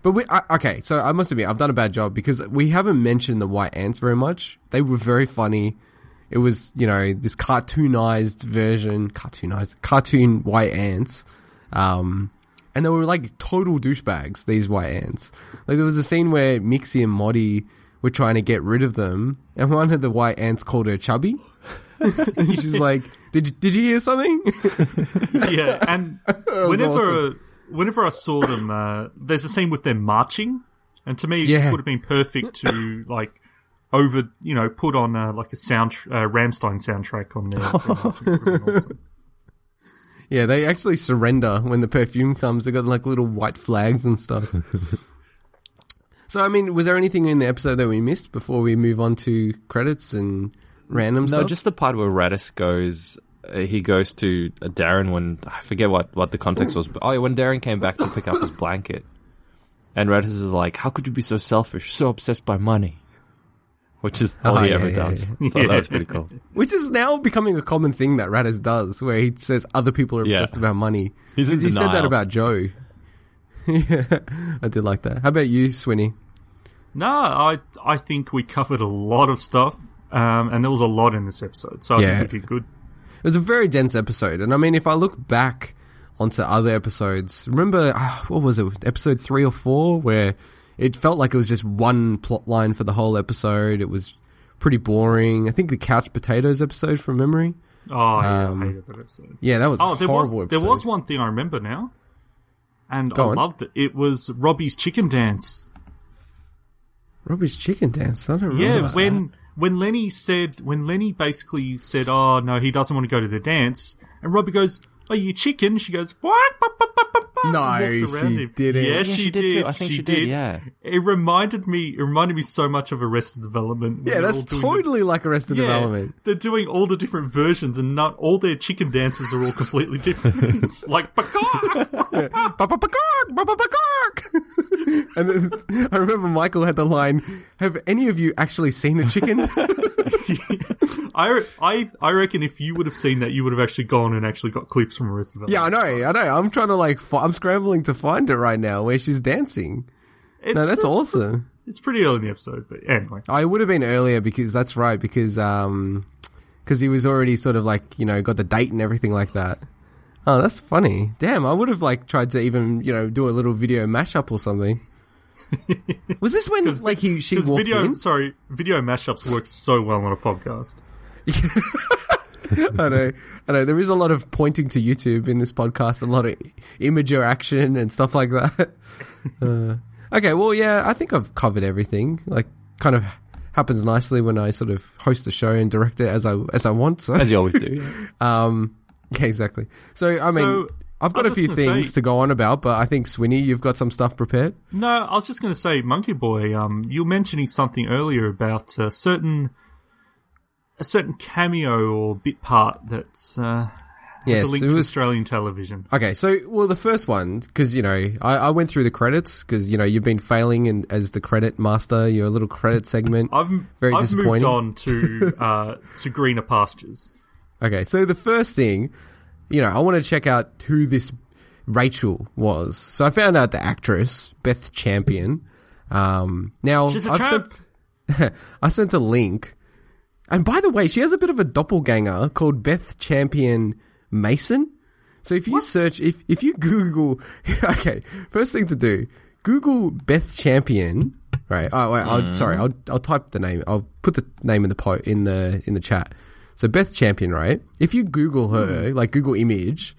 But we, I, okay, so I must admit, I've done a bad job because we haven't mentioned the white ants very much. They were very funny. It was, you know, this cartoonized version, cartoonized, cartoon white ants. Um, and they were like total douchebags, these white ants. Like there was a scene where Mixie and Moddy were trying to get rid of them, and one of the white ants called her chubby. and she's like, "Did you, did you hear something?" yeah, and whenever awesome. whenever I saw them, uh, there's a scene with them marching, and to me, it Yeah. would have been perfect to like over, you know, put on uh, like a sound uh, Rammstein soundtrack on there. Their marching would have been awesome. Yeah, they actually surrender when the perfume comes. They got like little white flags and stuff. so, I mean, was there anything in the episode that we missed before we move on to credits and random No, stuff? just the part where Rattus goes. Uh, he goes to uh, Derryn when I forget what what the context was. But, oh, yeah, when Derryn came back to pick up his blanket, and Rattus is like, "How could you be so selfish, so obsessed by money?" Which is all Oh, he yeah, ever yeah, does. yeah. So that was pretty cool. Which is now becoming a common thing that Rattus does, where he says other people are Yeah. obsessed about money. He's in he said that about Joe. yeah, I did like that. How about you, Swinny? No, I I think we covered a lot of stuff, um, and there was a lot in this episode, so I Yeah. think we did good. It was a very dense episode, and I mean, if I look back onto other episodes, remember ah, what was it, episode three or four, where it felt like it was just one plot line for the whole episode. It was pretty boring. I think the couch potatoes episode from memory. Oh, yeah, Um, I hated that episode. Yeah, that was Oh, there was horrible there episode. was one thing I remember now, and Go I on. loved it. It was Robbie's chicken dance. Robbie's chicken dance. I don't remember. Yeah, that. when when Lenny said when Lenny basically said, "Oh no, he doesn't want to go to the dance," and Robbie goes, "Are you chicken?" She goes, "What?" No, and walks around she him. didn't. Yeah, Yeah, she, she did did. too. I think she did, yeah. it reminded me. It reminded me so much of Arrested Development. yeah, that's all doing the- totally like Arrested yeah, Development. They're doing all the different versions, and not all their chicken dances are all completely different. It's like, and then I remember Michael had the line, "Have any of you actually seen a chicken?" I, I, I reckon if you would have seen that, you would have actually gone and actually got clips from Development. yeah, I know, I know. I'm trying to like, fi- I'm scrambling to find it right now where she's dancing. It's, No, that's uh, awesome. It's pretty early in the episode, but anyway. Oh, it would have been earlier because that's right because um because he was already sort of like you know got the date and everything like that. Oh, that's funny. Damn, I would have like tried to even you know do a little video mashup or something. Was this when like he she Because walked video, in? sorry, video mashups work so well on a podcast. I know, I know. There is a lot of pointing to YouTube in this podcast, a lot of imager action and stuff like that. Uh, okay, well, yeah, I think I've covered everything. Like, kind of happens nicely when I sort of host the show and direct it as I as I want. So, As you always do. um, yeah, exactly. So, I mean, So, I've got a few things say- to go on about, but I think Swinny, you've got some stuff prepared. No, I was just going to say, Monkey Boy. Um, you were mentioning something earlier about a certain a certain cameo or bit part that's uh, has Yes, a link to was- Australian television. Okay, so well, the first one because you know I, I went through the credits because you know you've been failing in, as the credit master. Your little credit segment. I've very I've disappointing. moved on to uh, to greener pastures. Okay, so the first thing, you know, I want to check out who this Rachel was. So I found out the actress Beth Champion. Um, now I've tramp. sent I sent a link, and by the way, she has a bit of a doppelganger called Beth Champion Mason. So if you search, if if you Google, okay, first thing to do, Google Beth Champion. Right. Oh wait. I'll, sorry. I'll I'll type the name. I'll put the name in the po- in the in the chat. So Beth Champion, right? If you Google her, hmm. like Google image,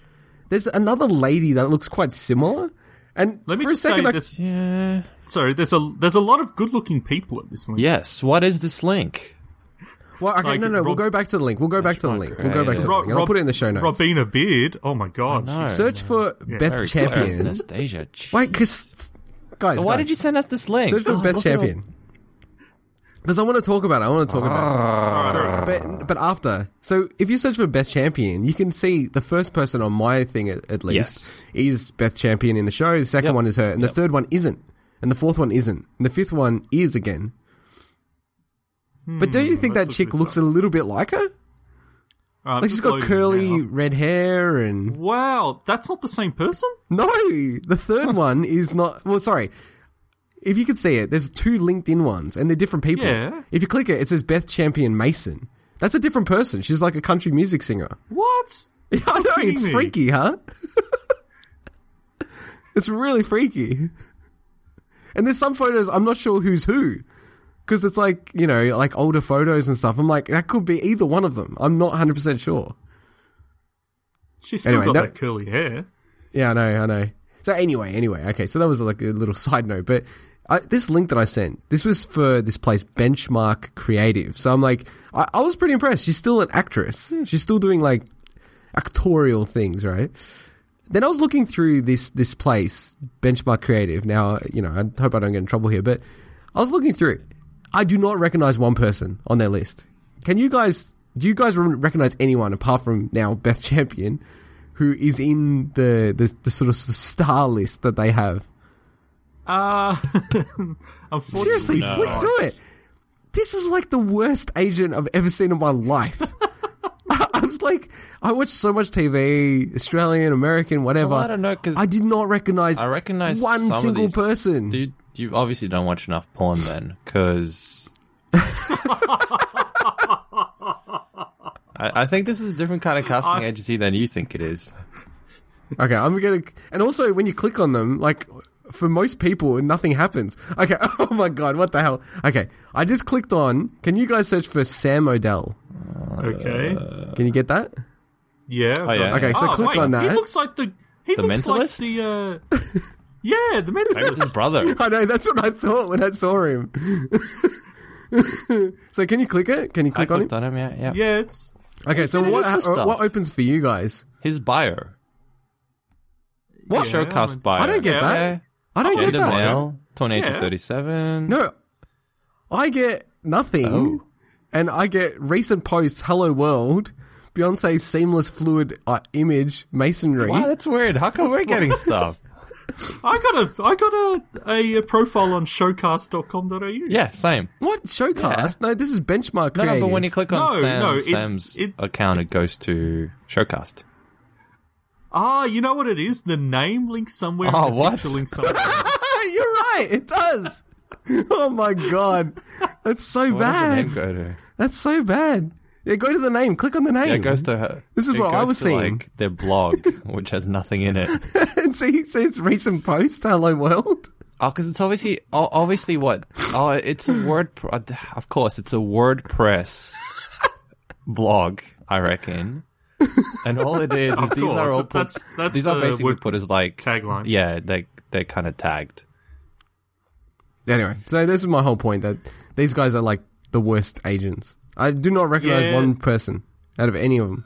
there's another lady that looks quite similar. And Let me for a just say second, I- this. Yeah. Sorry, there's a there's a lot of good looking people at this link. Yes. What is this link? well, okay, like no, no, we'll go back to the link. We'll go back to the link. We'll go back to the link. And I'll Rob- put it in the show notes. Robina Beard. Oh my god. No. Search for Yeah, Beth Very Champion. Anastasia. Wait, because guys, Why guys, did you send us this link? search for Oh, Beth look it up. Champion? Because I want to talk about it. I want to talk about it. Ah. So, but, but after, so if you search for Beth Champion, you can see the first person on my thing at, at least is Beth Champion in the show. The second Yep. one is her, and the third one isn't, and the fourth one isn't, and the fifth one is again. But don't you hmm, think that chick looks a little bit like her? Alright, Like she's got oh, curly red hair and Wow, that's not the same person. no, the third one is not. Well, sorry. If you could see it, there's two LinkedIn ones, and they're different people. Yeah. If you click it, it says Beth Champion Mason. That's a different person. She's like a country music singer. What? Yeah, I know it's me. freaky, huh? it's really freaky. And there's some photos I'm not sure who's who, because it's like you know like older photos and stuff. I'm like that could be either one of them. I'm not 100 percent sure. She's still Anyway, got that- that curly hair. Yeah, I know, I know. So anyway, anyway, okay. So that was like a little side note, but I, this link that I sent, this was for this place, Benchmark Creative. So I'm like, I, I was pretty impressed. She's still an actress. Hmm. She's still doing like actorial things, right? Then I was looking through this this place, Benchmark Creative. Now, you know, I hope I don't get in trouble here, but I was looking through it. I do not recognize one person on their list. Can you guys? Do you guys recognize anyone apart from now Beth Champion, who is in the the, the sort of star list that they have? Uh, Seriously, no. flick through it. This is like the worst agent I've ever seen in my life. I, I was like, I watched so much TV, Australian, American, whatever. Well, I don't know because I did not recognize. I recognize one some of single these- person. Dude, you obviously don't watch enough porn then, because. I, I think this is a different kind of casting I- agency than you think it is. Okay, I'm gonna. And also, when you click on them, like for most people, and nothing happens. Okay. Oh my god, what the hell? Okay, I just clicked on. Can you guys search for Sam Odell? Okay. Can you get that? Yeah. Oh, yeah. Okay, so Oh, click wait, on that. He looks like the. He The looks Mentalist? like the. Uh, yeah, the Maybe it's his mentalist. brother. I know that's what I thought when I saw him. so can you click it? Can you I click on clicked it? on him, yeah. yeah. yeah, it's. Okay, so He what looks at uh, what opens for you guys? His bio. What? Yeah, Showcast I- bio. I don't get that. Yeah. I don't get Gender that. male, 28 to Yeah. 37. No, I get nothing, Oh. and I get recent posts. Hello world, Beyonce's seamless fluid uh, image masonry. Wow, that's weird. How come we're getting stuff? I got a. I got a, a, profile on showcast.com.au. Yeah, same. What showcast? No, this is benchmark. No, no, but when you click on No, Sam, no, it- Sam's it- account, it goes to Showcast. Ah, you know what it is? The name links somewhere. Oh, and the what? picture links somewhere. You're right. It does. oh my god, that's so What does the bad. name go to? That's so bad. Yeah, go to the name. Click on the name. Yeah, it goes to her. This is it what I was to, seeing. Like their blog, which has nothing in it. and see, it says recent post, hello world. Oh, because it's obviously, oh, obviously what? Oh, it's a word. Pr- of course, it's a WordPress blog. I reckon. And all it is is these course, are all put, that's- that's these are basically WordPress put as like tagline. Yeah, they they're kind of tagged. Anyway, so this is my whole point that these guys are like the worst agents. I do not recognize Yeah. one person out of any of them.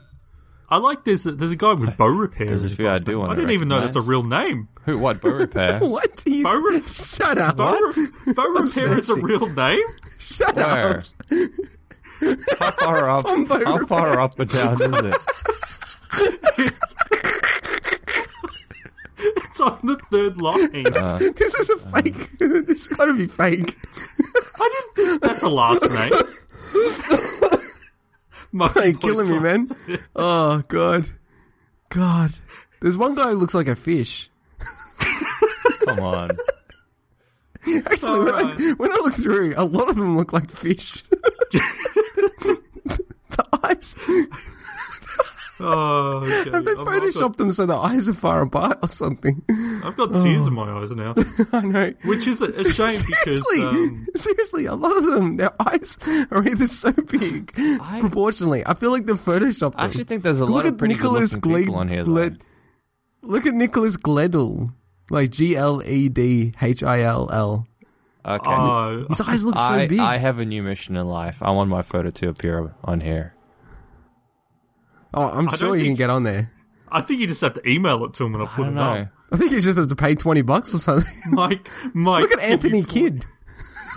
I like there's a, there's a guy with bow repair. There's a few I last do wanna I didn't even know that's a real name. Who? What? Bow repair? What? Do you, Bow re- shut up. Bow, What? re- bow repair is a real name. Shut Where? up. How far up? How far up or down is it? It's on the third line. Uh. This is a fake. this has got to be fake. I didn't that's a last name. Martin You're killing me, man. Oh god, god. There's one guy who looks like a fish. Come on. Actually, when, I, when I look through, a lot of them look like fish. the eyes. Oh, okay. Have they I've- I've got- photoshopped them so the eyes are far apart or something? I've got tears in my eyes now, I know. which is a, a shame because Seriously, um, seriously, a lot of them, their eyes are either so big proportionally. I feel like they've photoshopped them. I actually think there's a Look lot at of pretty Nicholas good looking people on here. Though. Gled- Look at Nicholas Gledhill, like G L E D H I L L. Okay. oh, His eyes look so big. I have a new mission in life. I want my photo to appear on here. Oh, I'm I sure don't you can get on there. I think you just have to email it to him and I'll put it know. up. I think you just have to pay twenty bucks or something. Mike, Mike, Look at Anthony you Kidd.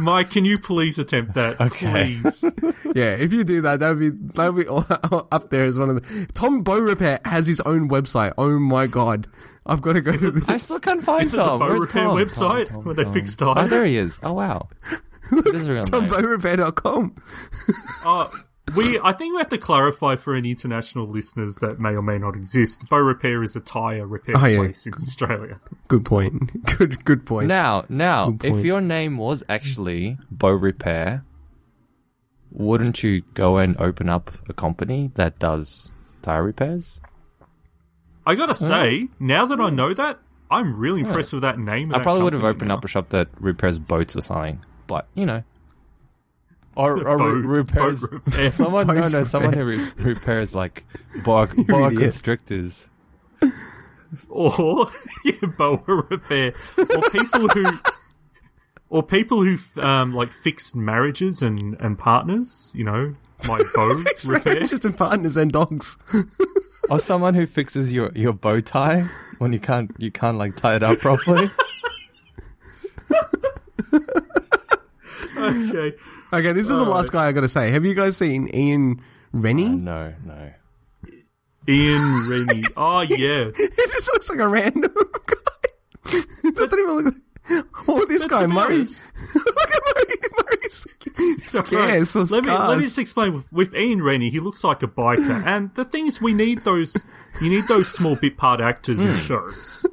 Mike, can you please attempt that? Okay. Please. Yeah, if you do that, that would be that would be up there as one of the. Tom Beaurepaire has his own website. Oh my god, I've got to go to this. I still can't find Is it the Tom. Bow Where's Repair Tom? website Tom, Tom, where they Tom. fix Oh, there he is. Oh wow. It is a real name. TomBowRepair.com. Uh, we, I think we have to clarify for any international listeners that may or may not exist. Beaurepaire is a tyre repair Oh, yeah. place in Australia. Good point. Good good point. Now, now, Good if your name was actually Beaurepaire, wouldn't you go and open up a company that does tire repairs? I gotta say, now that I hmm. know that, I'm really impressed with that name. I that probably would have opened now. up a shop that repairs boats or something, but you know. Or, or Boat- re- repairs boat repair. someone no Boat no someone who re- repairs like boa, boa idiot. constrictors. or yeah, boa repair, or people who, or people who um, like fix marriages and and partners. You know, like bow repair. Just in partners and dogs. Or someone who fixes your, your bow tie when you can't you can't like tie it up properly. Okay, Okay, this is the last guy I got to say. Have you guys seen Ian Rennie? Uh, no, no. Ian Rennie. Oh yeah, It just looks like a random guy. It doesn't even look like. Oh, this But guy, to Murray. honest- look at Murray. Murray's scarce or let me let me just explain. With, with Ian Rennie, he looks like a biker, and the thing is, we need those. You need those small bit part actors in hmm. shows.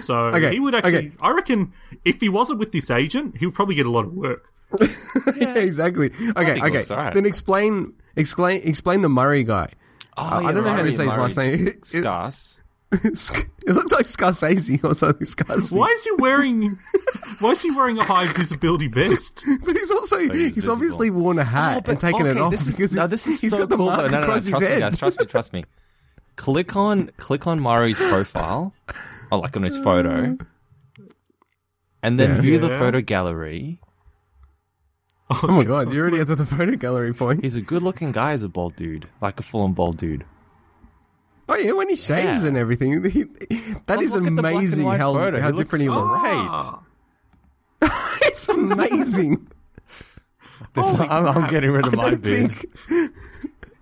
So Okay, he would actually. okay. I reckon if he wasn't with this agent, he would probably get a lot of work. yeah, exactly. Okay, okay. alright. Then explain, explain, explain the Murray guy. Oh, I don't know how to say his last name. It- it- Scars. It looked like Scorsese or something. Scorsese. Why is he wearing? why is he wearing a high visibility vest? But he's also he's he's, obviously worn a hat oh, and taken it off This is, because no, this is he's so got the cool. mark. No, no, no, across his trust me, guys. Trust me, trust me. Click on click on Murray's profile, or like on his photo, and then Yeah. view the photo gallery. Oh my god, you already into the photo gallery point. He's a good-looking guy as a bald dude, like a full-on bald dude. Oh yeah, when he shaves Yeah. and everything, he, that But is look at the black and amazing white how photo. how He looks different he looks. great. Ah, it's amazing. This- I'm, I'm getting rid of I my don't beard. think.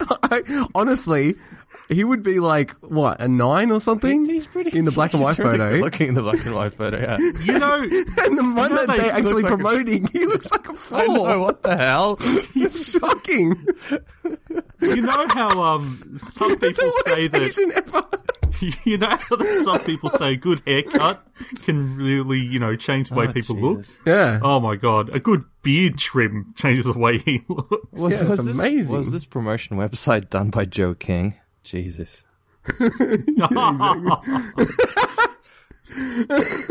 I, honestly, he would be like what a nine or something He's pretty in the black and white really photo. Looking in the black and white photo, yeah. you know, and the one You know that they they're actually look like a- promoting, he looks like a four. I know what the hell. It's shocking. you know how um some It's people the say worst that Asian ever. you know how some people say a good haircut can really, you know, change the way Oh, people Jesus. look? Yeah. Oh my god, a good beard trim changes the way he looks. Was, Yeah, it's was this, amazing. was this promotion website done by Joe King? Jesus.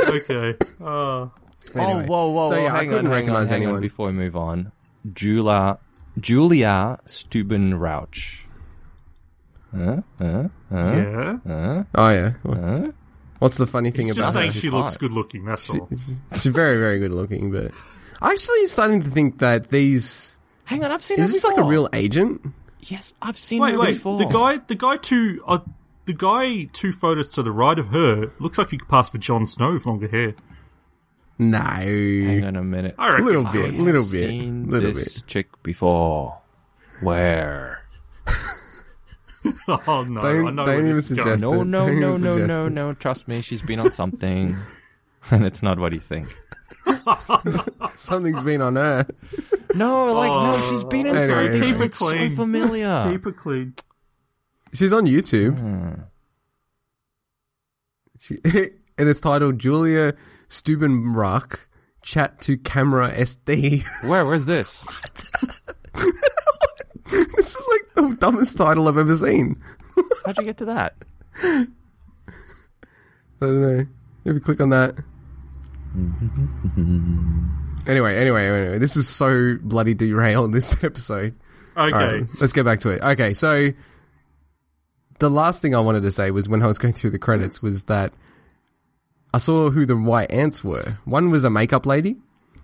okay. Uh, Anyway. Oh, whoa, whoa, So, whoa. yeah, I hang couldn't on, hang on, recognize hang on anyone. before we move on. Julia, Julia Stubenrauch. Huh? Huh? Huh? yeah. Oh yeah. What's the funny thing He's about just her? saying She's she looks hot. good looking, that's all. She's very, very good looking, but actually starting to think that these Hang on, I've seen is her this like a real agent? Yes, I've seen Wait, her wait. before. The guy, the guy two, uh, the guy two photos to the right of her looks like he could pass for Jon Snow with longer hair. No, Hang on a minute. I reckon. little I bit, have little bit, seen little this bit. chick before. Where? Oh no, Don't- I know don't even this is suggest going. No, no, Don't no, even no, suggest no, no. Trust me, she's been on something. and it's not what you think. Something's been on her. No, like, no, she's been in Anyway, something. anyway. Keep it looks so clean. familiar. Keep it clean. She's on YouTube. Hmm. She, and it's titled Julia Stubenbrock Chat to Camera SD. Where? Where's this? this is like the dumbest title I've ever seen. How'd you get to that? I don't know. Maybe click on that. anyway, anyway, anyway, this is so bloody derailed. This episode. Okay. Right, let's get back to it. Okay, so the last thing I wanted to say was when I was going through the credits was that I saw who the white ants were. One was a makeup lady,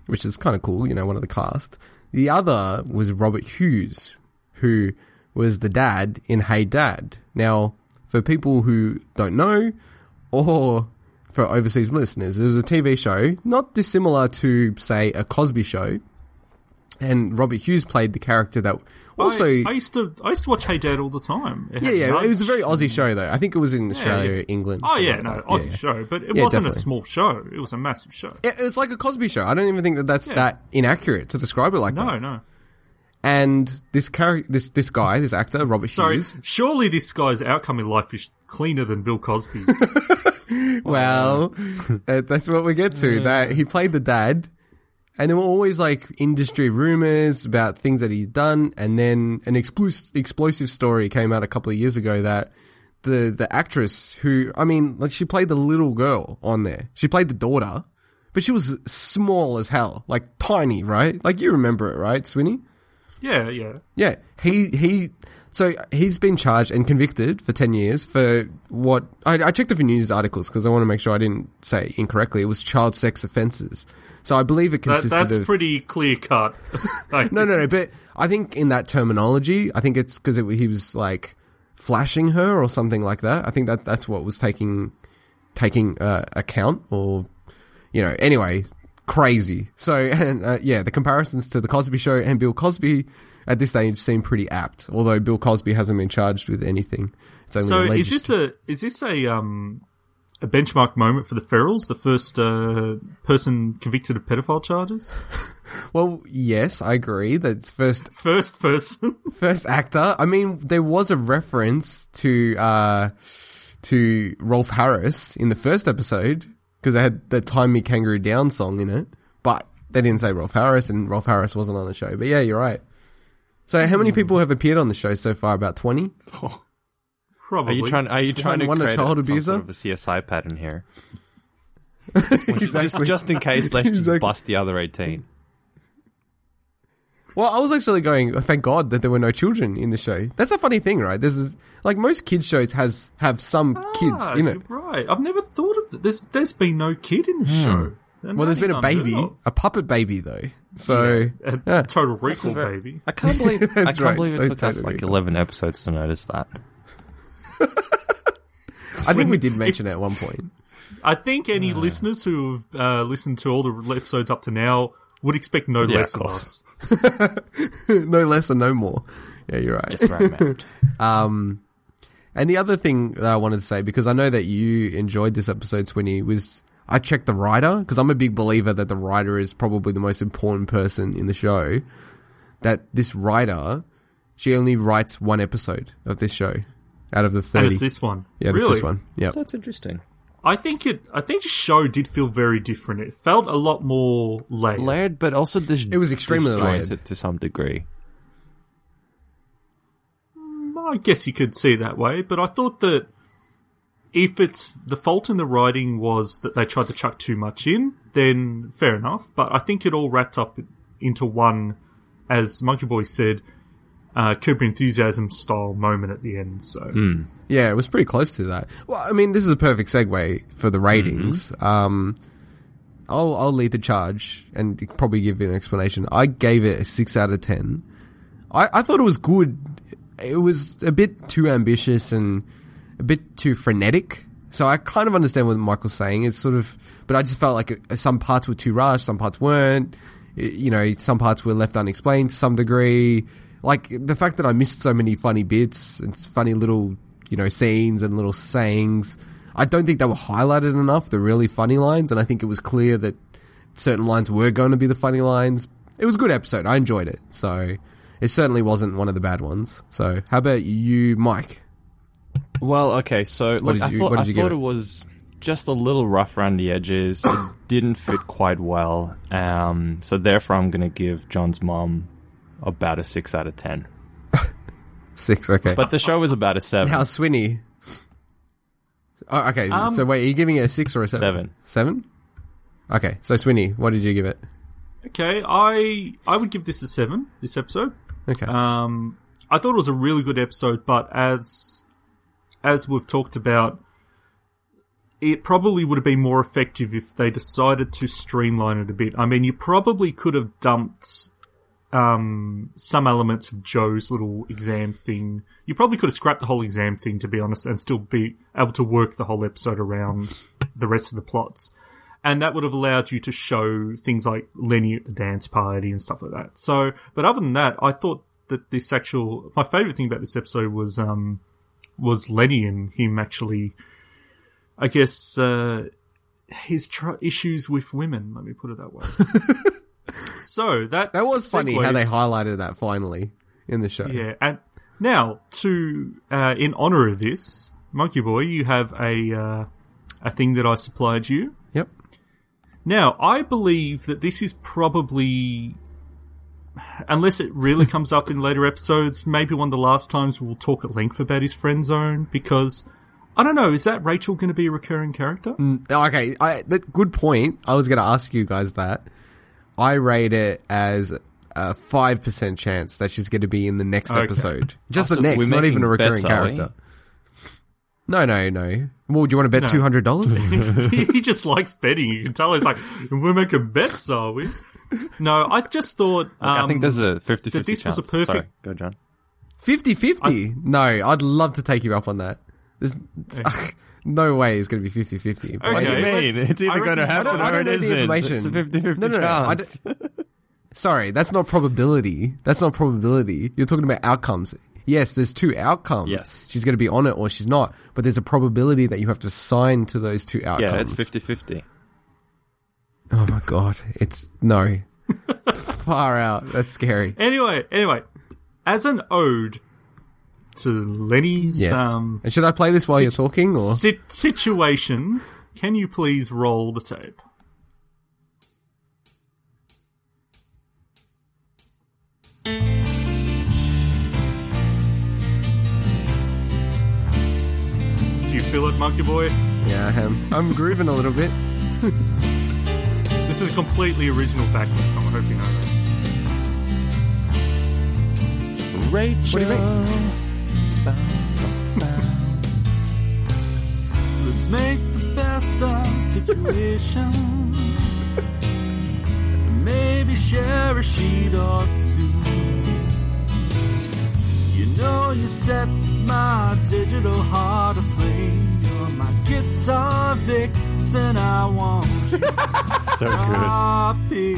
which is kind of cool, you know, one of the cast. The other was Robert Hughes, who was the dad in Hey Dad. Now, for people who don't know, or for overseas listeners, it was a TV show not dissimilar to, say, a Cosby show. And Robert Hughes played the character that also. I, I used to, I used to watch Hey Dad all the time. Yeah, yeah, Nudge. it was a very Aussie show though. I think it was in Australia, yeah. England. Oh yeah, like no, that. Aussie Yeah. show, but it Yeah, wasn't definitely. a small show. It was a massive show. It, was like a Cosby show. I don't even think that that's Yeah. that inaccurate to describe it like No, that. no. no And this character, this this guy, this actor, Robert Sorry, Hughes. surely this guy's outcome in life is cleaner than Bill Cosby's. Well, that, that's what we get to. That he played the dad, and there were always like industry rumors about things that he'd done, and then an explosive explosive story came out a couple of years ago that the the actress who, I mean, like she played the little girl on there. She played the daughter, but she was small as hell, like tiny, right? Like you remember it, right, Swinny? yeah, yeah. Yeah, he he. So he's been charged and convicted for ten years for what I, I checked a few news articles because I want to make sure I didn't say incorrectly. It was child sex offences. So I believe it That, consisted that's of pretty clear cut. No, no, no. But I think in that terminology, I think it's because he was like flashing her or something like that. I think that that's what was taking taking uh, account or you know. Anyway, crazy. So and uh, yeah, the comparisons to the Cosby Show and Bill Cosby at this stage seem pretty apt. Although Bill Cosby hasn't been charged with anything. It's only So alleged. is this a is this a um a benchmark moment for the Ferals, the first uh, person convicted of pedophile charges? well, yes, I agree. That's first First person. First actor. I mean, there was a reference to uh to Rolf Harris in the first episode because they had the "Tie Me Kangaroo Down" song in it, but they didn't say Rolf Harris, and Rolf Harris wasn't on the show. But yeah, you're right. So, how many people have appeared on the show so far? About twenty. Probably. Are you trying? Are you trying One- to one a create child some abuser? sort of a CSI pattern here? exactly. Just, just in case, let's just Exactly. bust the other eighteen. Well, I was actually going. oh, Thank God that there were no children in the show. That's a funny thing, right? This is like most kids shows has have some kids Ah, in it. you're Right. I've never thought of that. There's there's been no kid in the show. And Well, there's been a baby, a puppet baby though. So A yeah. total recall baby. I can't believe. I can't right, believe it so took us like cool. eleven episodes to notice that. I think we did mention it at one point. I think any listeners who have uh, listened to all the episodes up to now would expect no Yeah, less of of us. no less and no more. Yeah, you're right. Just round out. Um, and the other thing that I wanted to say, because I know that you enjoyed this episode, Swinny, was I checked the writer, because I'm a big believer that the writer is probably the most important person in the show. That this writer, she only writes one episode of this show. out of the and thirty. it's this one. yeah, really? it's this one. Yeah, That's interesting. I think it. I think the show did feel very different. It felt a lot more layered. Layered, but also dis- It was extremely disjointed layered. to some degree. Mm, I guess you could see that way, but I thought that if it's the fault in the writing was that they tried to chuck too much in, then fair enough. But I think it all wrapped up into one, as Monkey Boy said, uh, Curb Enthusiasm style moment at the end. So Yeah, it was pretty close to that. Well, I mean, this is a perfect segue for the ratings. Um, I'll I'll lead the charge and probably give you an explanation. I gave it a six out of ten. I, I thought it was good. It was a bit too ambitious and a bit too frenetic. So I kind of understand what Michael's saying. It's sort of, but I just felt like uh, some parts were too rushed, some parts weren't. You know, some parts were left unexplained to some degree. Like the fact that I missed so many funny bits and funny little, you know, scenes and little sayings. I don't think they were highlighted enough, the really funny lines, and I think it was clear that certain lines were going to be the funny lines. It was a good episode. I enjoyed it. So it certainly wasn't one of the bad ones. So how about you, Mike? Well, okay, so look, did I you- thought I did you give thought it? it was just a little rough around the edges. it didn't fit quite well. Um, so therefore, I'm going to give John's mom about a six out of ten. Six, okay. But the show was about a seven. Now, Swinny. Oh, okay, Um, so wait, are you giving it a six or a seven? Seven. Seven? Okay, so Swinny, what did you give it? okay, I I would give this a seven. This episode. Okay. Um, I thought it was a really good episode, but as as we've talked about, it probably would have been more effective if they decided to streamline it a bit. I mean, you probably could have dumped um, some elements of Joe's little exam thing. You probably could have scrapped the whole exam thing, to be honest, and still be able to work the whole episode around the rest of the plots. And that would have allowed you to show things like Lenny at the dance party and stuff like that. So, but other than that, I thought that this actual, my favorite thing about this episode was, um, was Lenny and him actually, I guess, uh, his tr- issues with women, let me put it that way. so that, that was funny how they highlighted that finally in the show. yeah, and now to uh, in honor of this, Monkey Boy, you have a uh, a thing that I supplied you. Yep. Now, I believe that this is probably, unless it really comes up in later episodes, maybe one of the last times we'll talk at length about his friend zone because I don't know. Is that Rachel going to be a recurring character? Mm, okay, I, that, good point. I was going to ask you guys that. I rate it as a 5% chance that she's going to be in the next Okay. episode. Just Oh, the next, we're not even a recurring bets, character. No, no, no. Well, do you want to bet $200? he just likes betting. You can tell he's like, we're making bets, are we? No, I just thought. Um, I think there's a 50 that 50 this was a perfect- Sorry, go, John. 50-50? No, I'd love to take you up on that. There's no way it's going to be 50-50. Okay. What do you mean? It's I either going to reckon- I happen don't- I or don't it know the isn't. information. It's a 50 50 No, no, no, I chance. Sorry, that's not probability. That's not probability. You're talking about outcomes. Yes, there's two outcomes. Yes. She's going to be on it or she's not. But there's a probability that you have to assign to those two outcomes. yeah, it's 50 50. Oh my god. It's no. Far out. That's scary. Anyway, anyway, as an ode to Lenny's Yes. um, and should I play this while you're talking or? si- situation, can you please roll the tape? Do you feel it, Monkey Boy? Yeah, I am. I'm grooving a little bit. This is a completely original backlist song. I hope you know that. Rachel. What do you mean? Let's make the best of the situation. Maybe share a sheet or two. You know you set my digital heart aflame. My guitar vixen. I want you So good.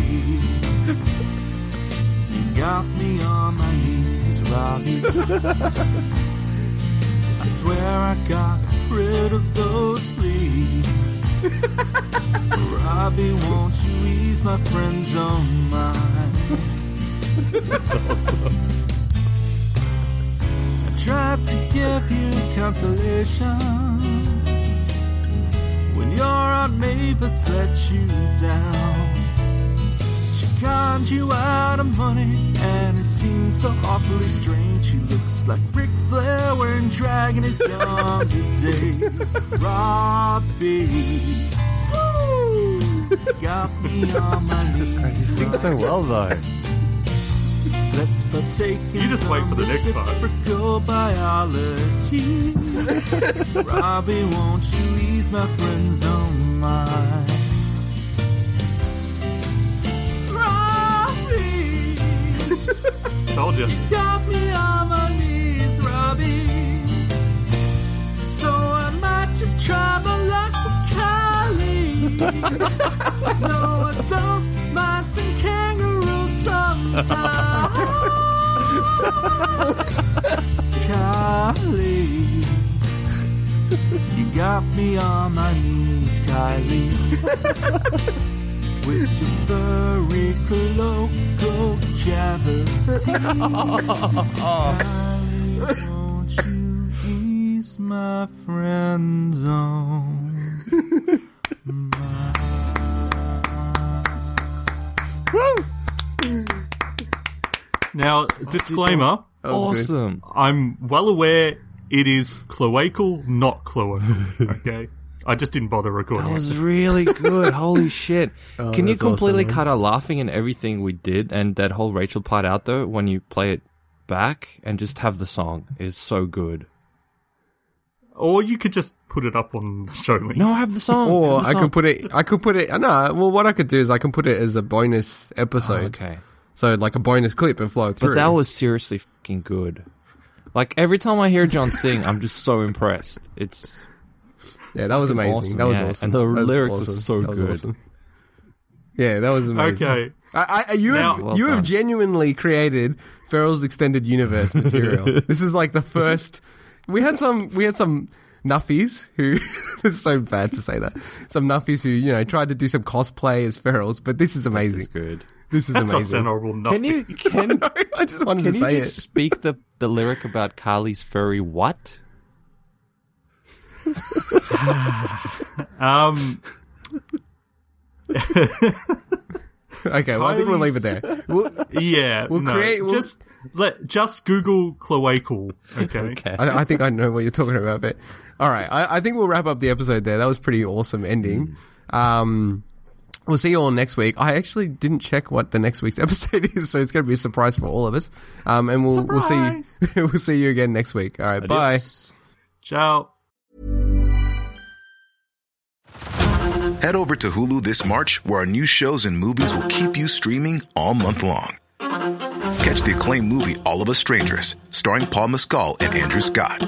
You got me on my knees, Robbie. I swear I got rid of those fleas. Robbie, won't you ease my friend's own mind? I tried to give you consolation your Aunt Mavis let you down. She conned you out of money, and it seems so awfully strange. She looks like Ric Flair wearing drag in his younger days. Robbie. Woo! Got me on my knees. You sing so well though. Let's partake in You just wait for the next part. biology. Robbie, won't you ease my friend's own mind? Robbie, Told you. got me on my knees, Robbie. So I might just try my luck with Kylie. no, I don't Kylie, you got me on my knees, Kylie. With your furry cloaco cavity. Kylie, won't you ease my friend zone? Now, disclaimer. Awesome. I'm well aware it is cloacal, not cloacal. Okay, I just didn't bother recording. That was really good. Holy shit. Oh, Can you that's awesome, completely man. cut our laughing and everything we did and that whole Rachel part out though when you play it back and just have the song is so good. Or you could just put it up on the show links. No, I have the song. Or Have the I song. could put it. I could put it. No, well, what I could do is I can put it as a bonus episode. Oh, okay. So like a bonus clip and flow through. But that was seriously fucking good. Like every time I hear John sing, I'm just so impressed. It's yeah, that was amazing. awesome, that was yeah. awesome. And the That was lyrics are so That good. awesome. Yeah, that was amazing. Okay. I, I, you Now- have Well you done. have genuinely created Feral's extended universe material. this is like the first. We had some. We had some nuffies who. it's so bad to say that. Some nuffies who you know tried to do some cosplay as Ferals, but this is amazing. this is good. This is That does amazing. sound. Can you can I just wanted can to you say just it. speak the the lyric about Carly's furry what? Um, Okay, well, I think we'll leave it there. We'll, yeah. We'll no, create- we'll- just let just Google cloacal. Okay. Okay. I, I think I know what you're talking about, but all right. I, I think we'll wrap up the episode there. That was pretty awesome ending. Um, we'll see you all next week. I actually didn't check what the next week's episode is, so it's going to be a surprise for all of us. Um, and we'll we'll see we'll see you again next week. All right, bye. Ciao. Head over to Hulu this March, where our new shows and movies will keep you streaming all month long. Catch the acclaimed movie All of Us Strangers, starring Paul Mescal and Andrew Scott.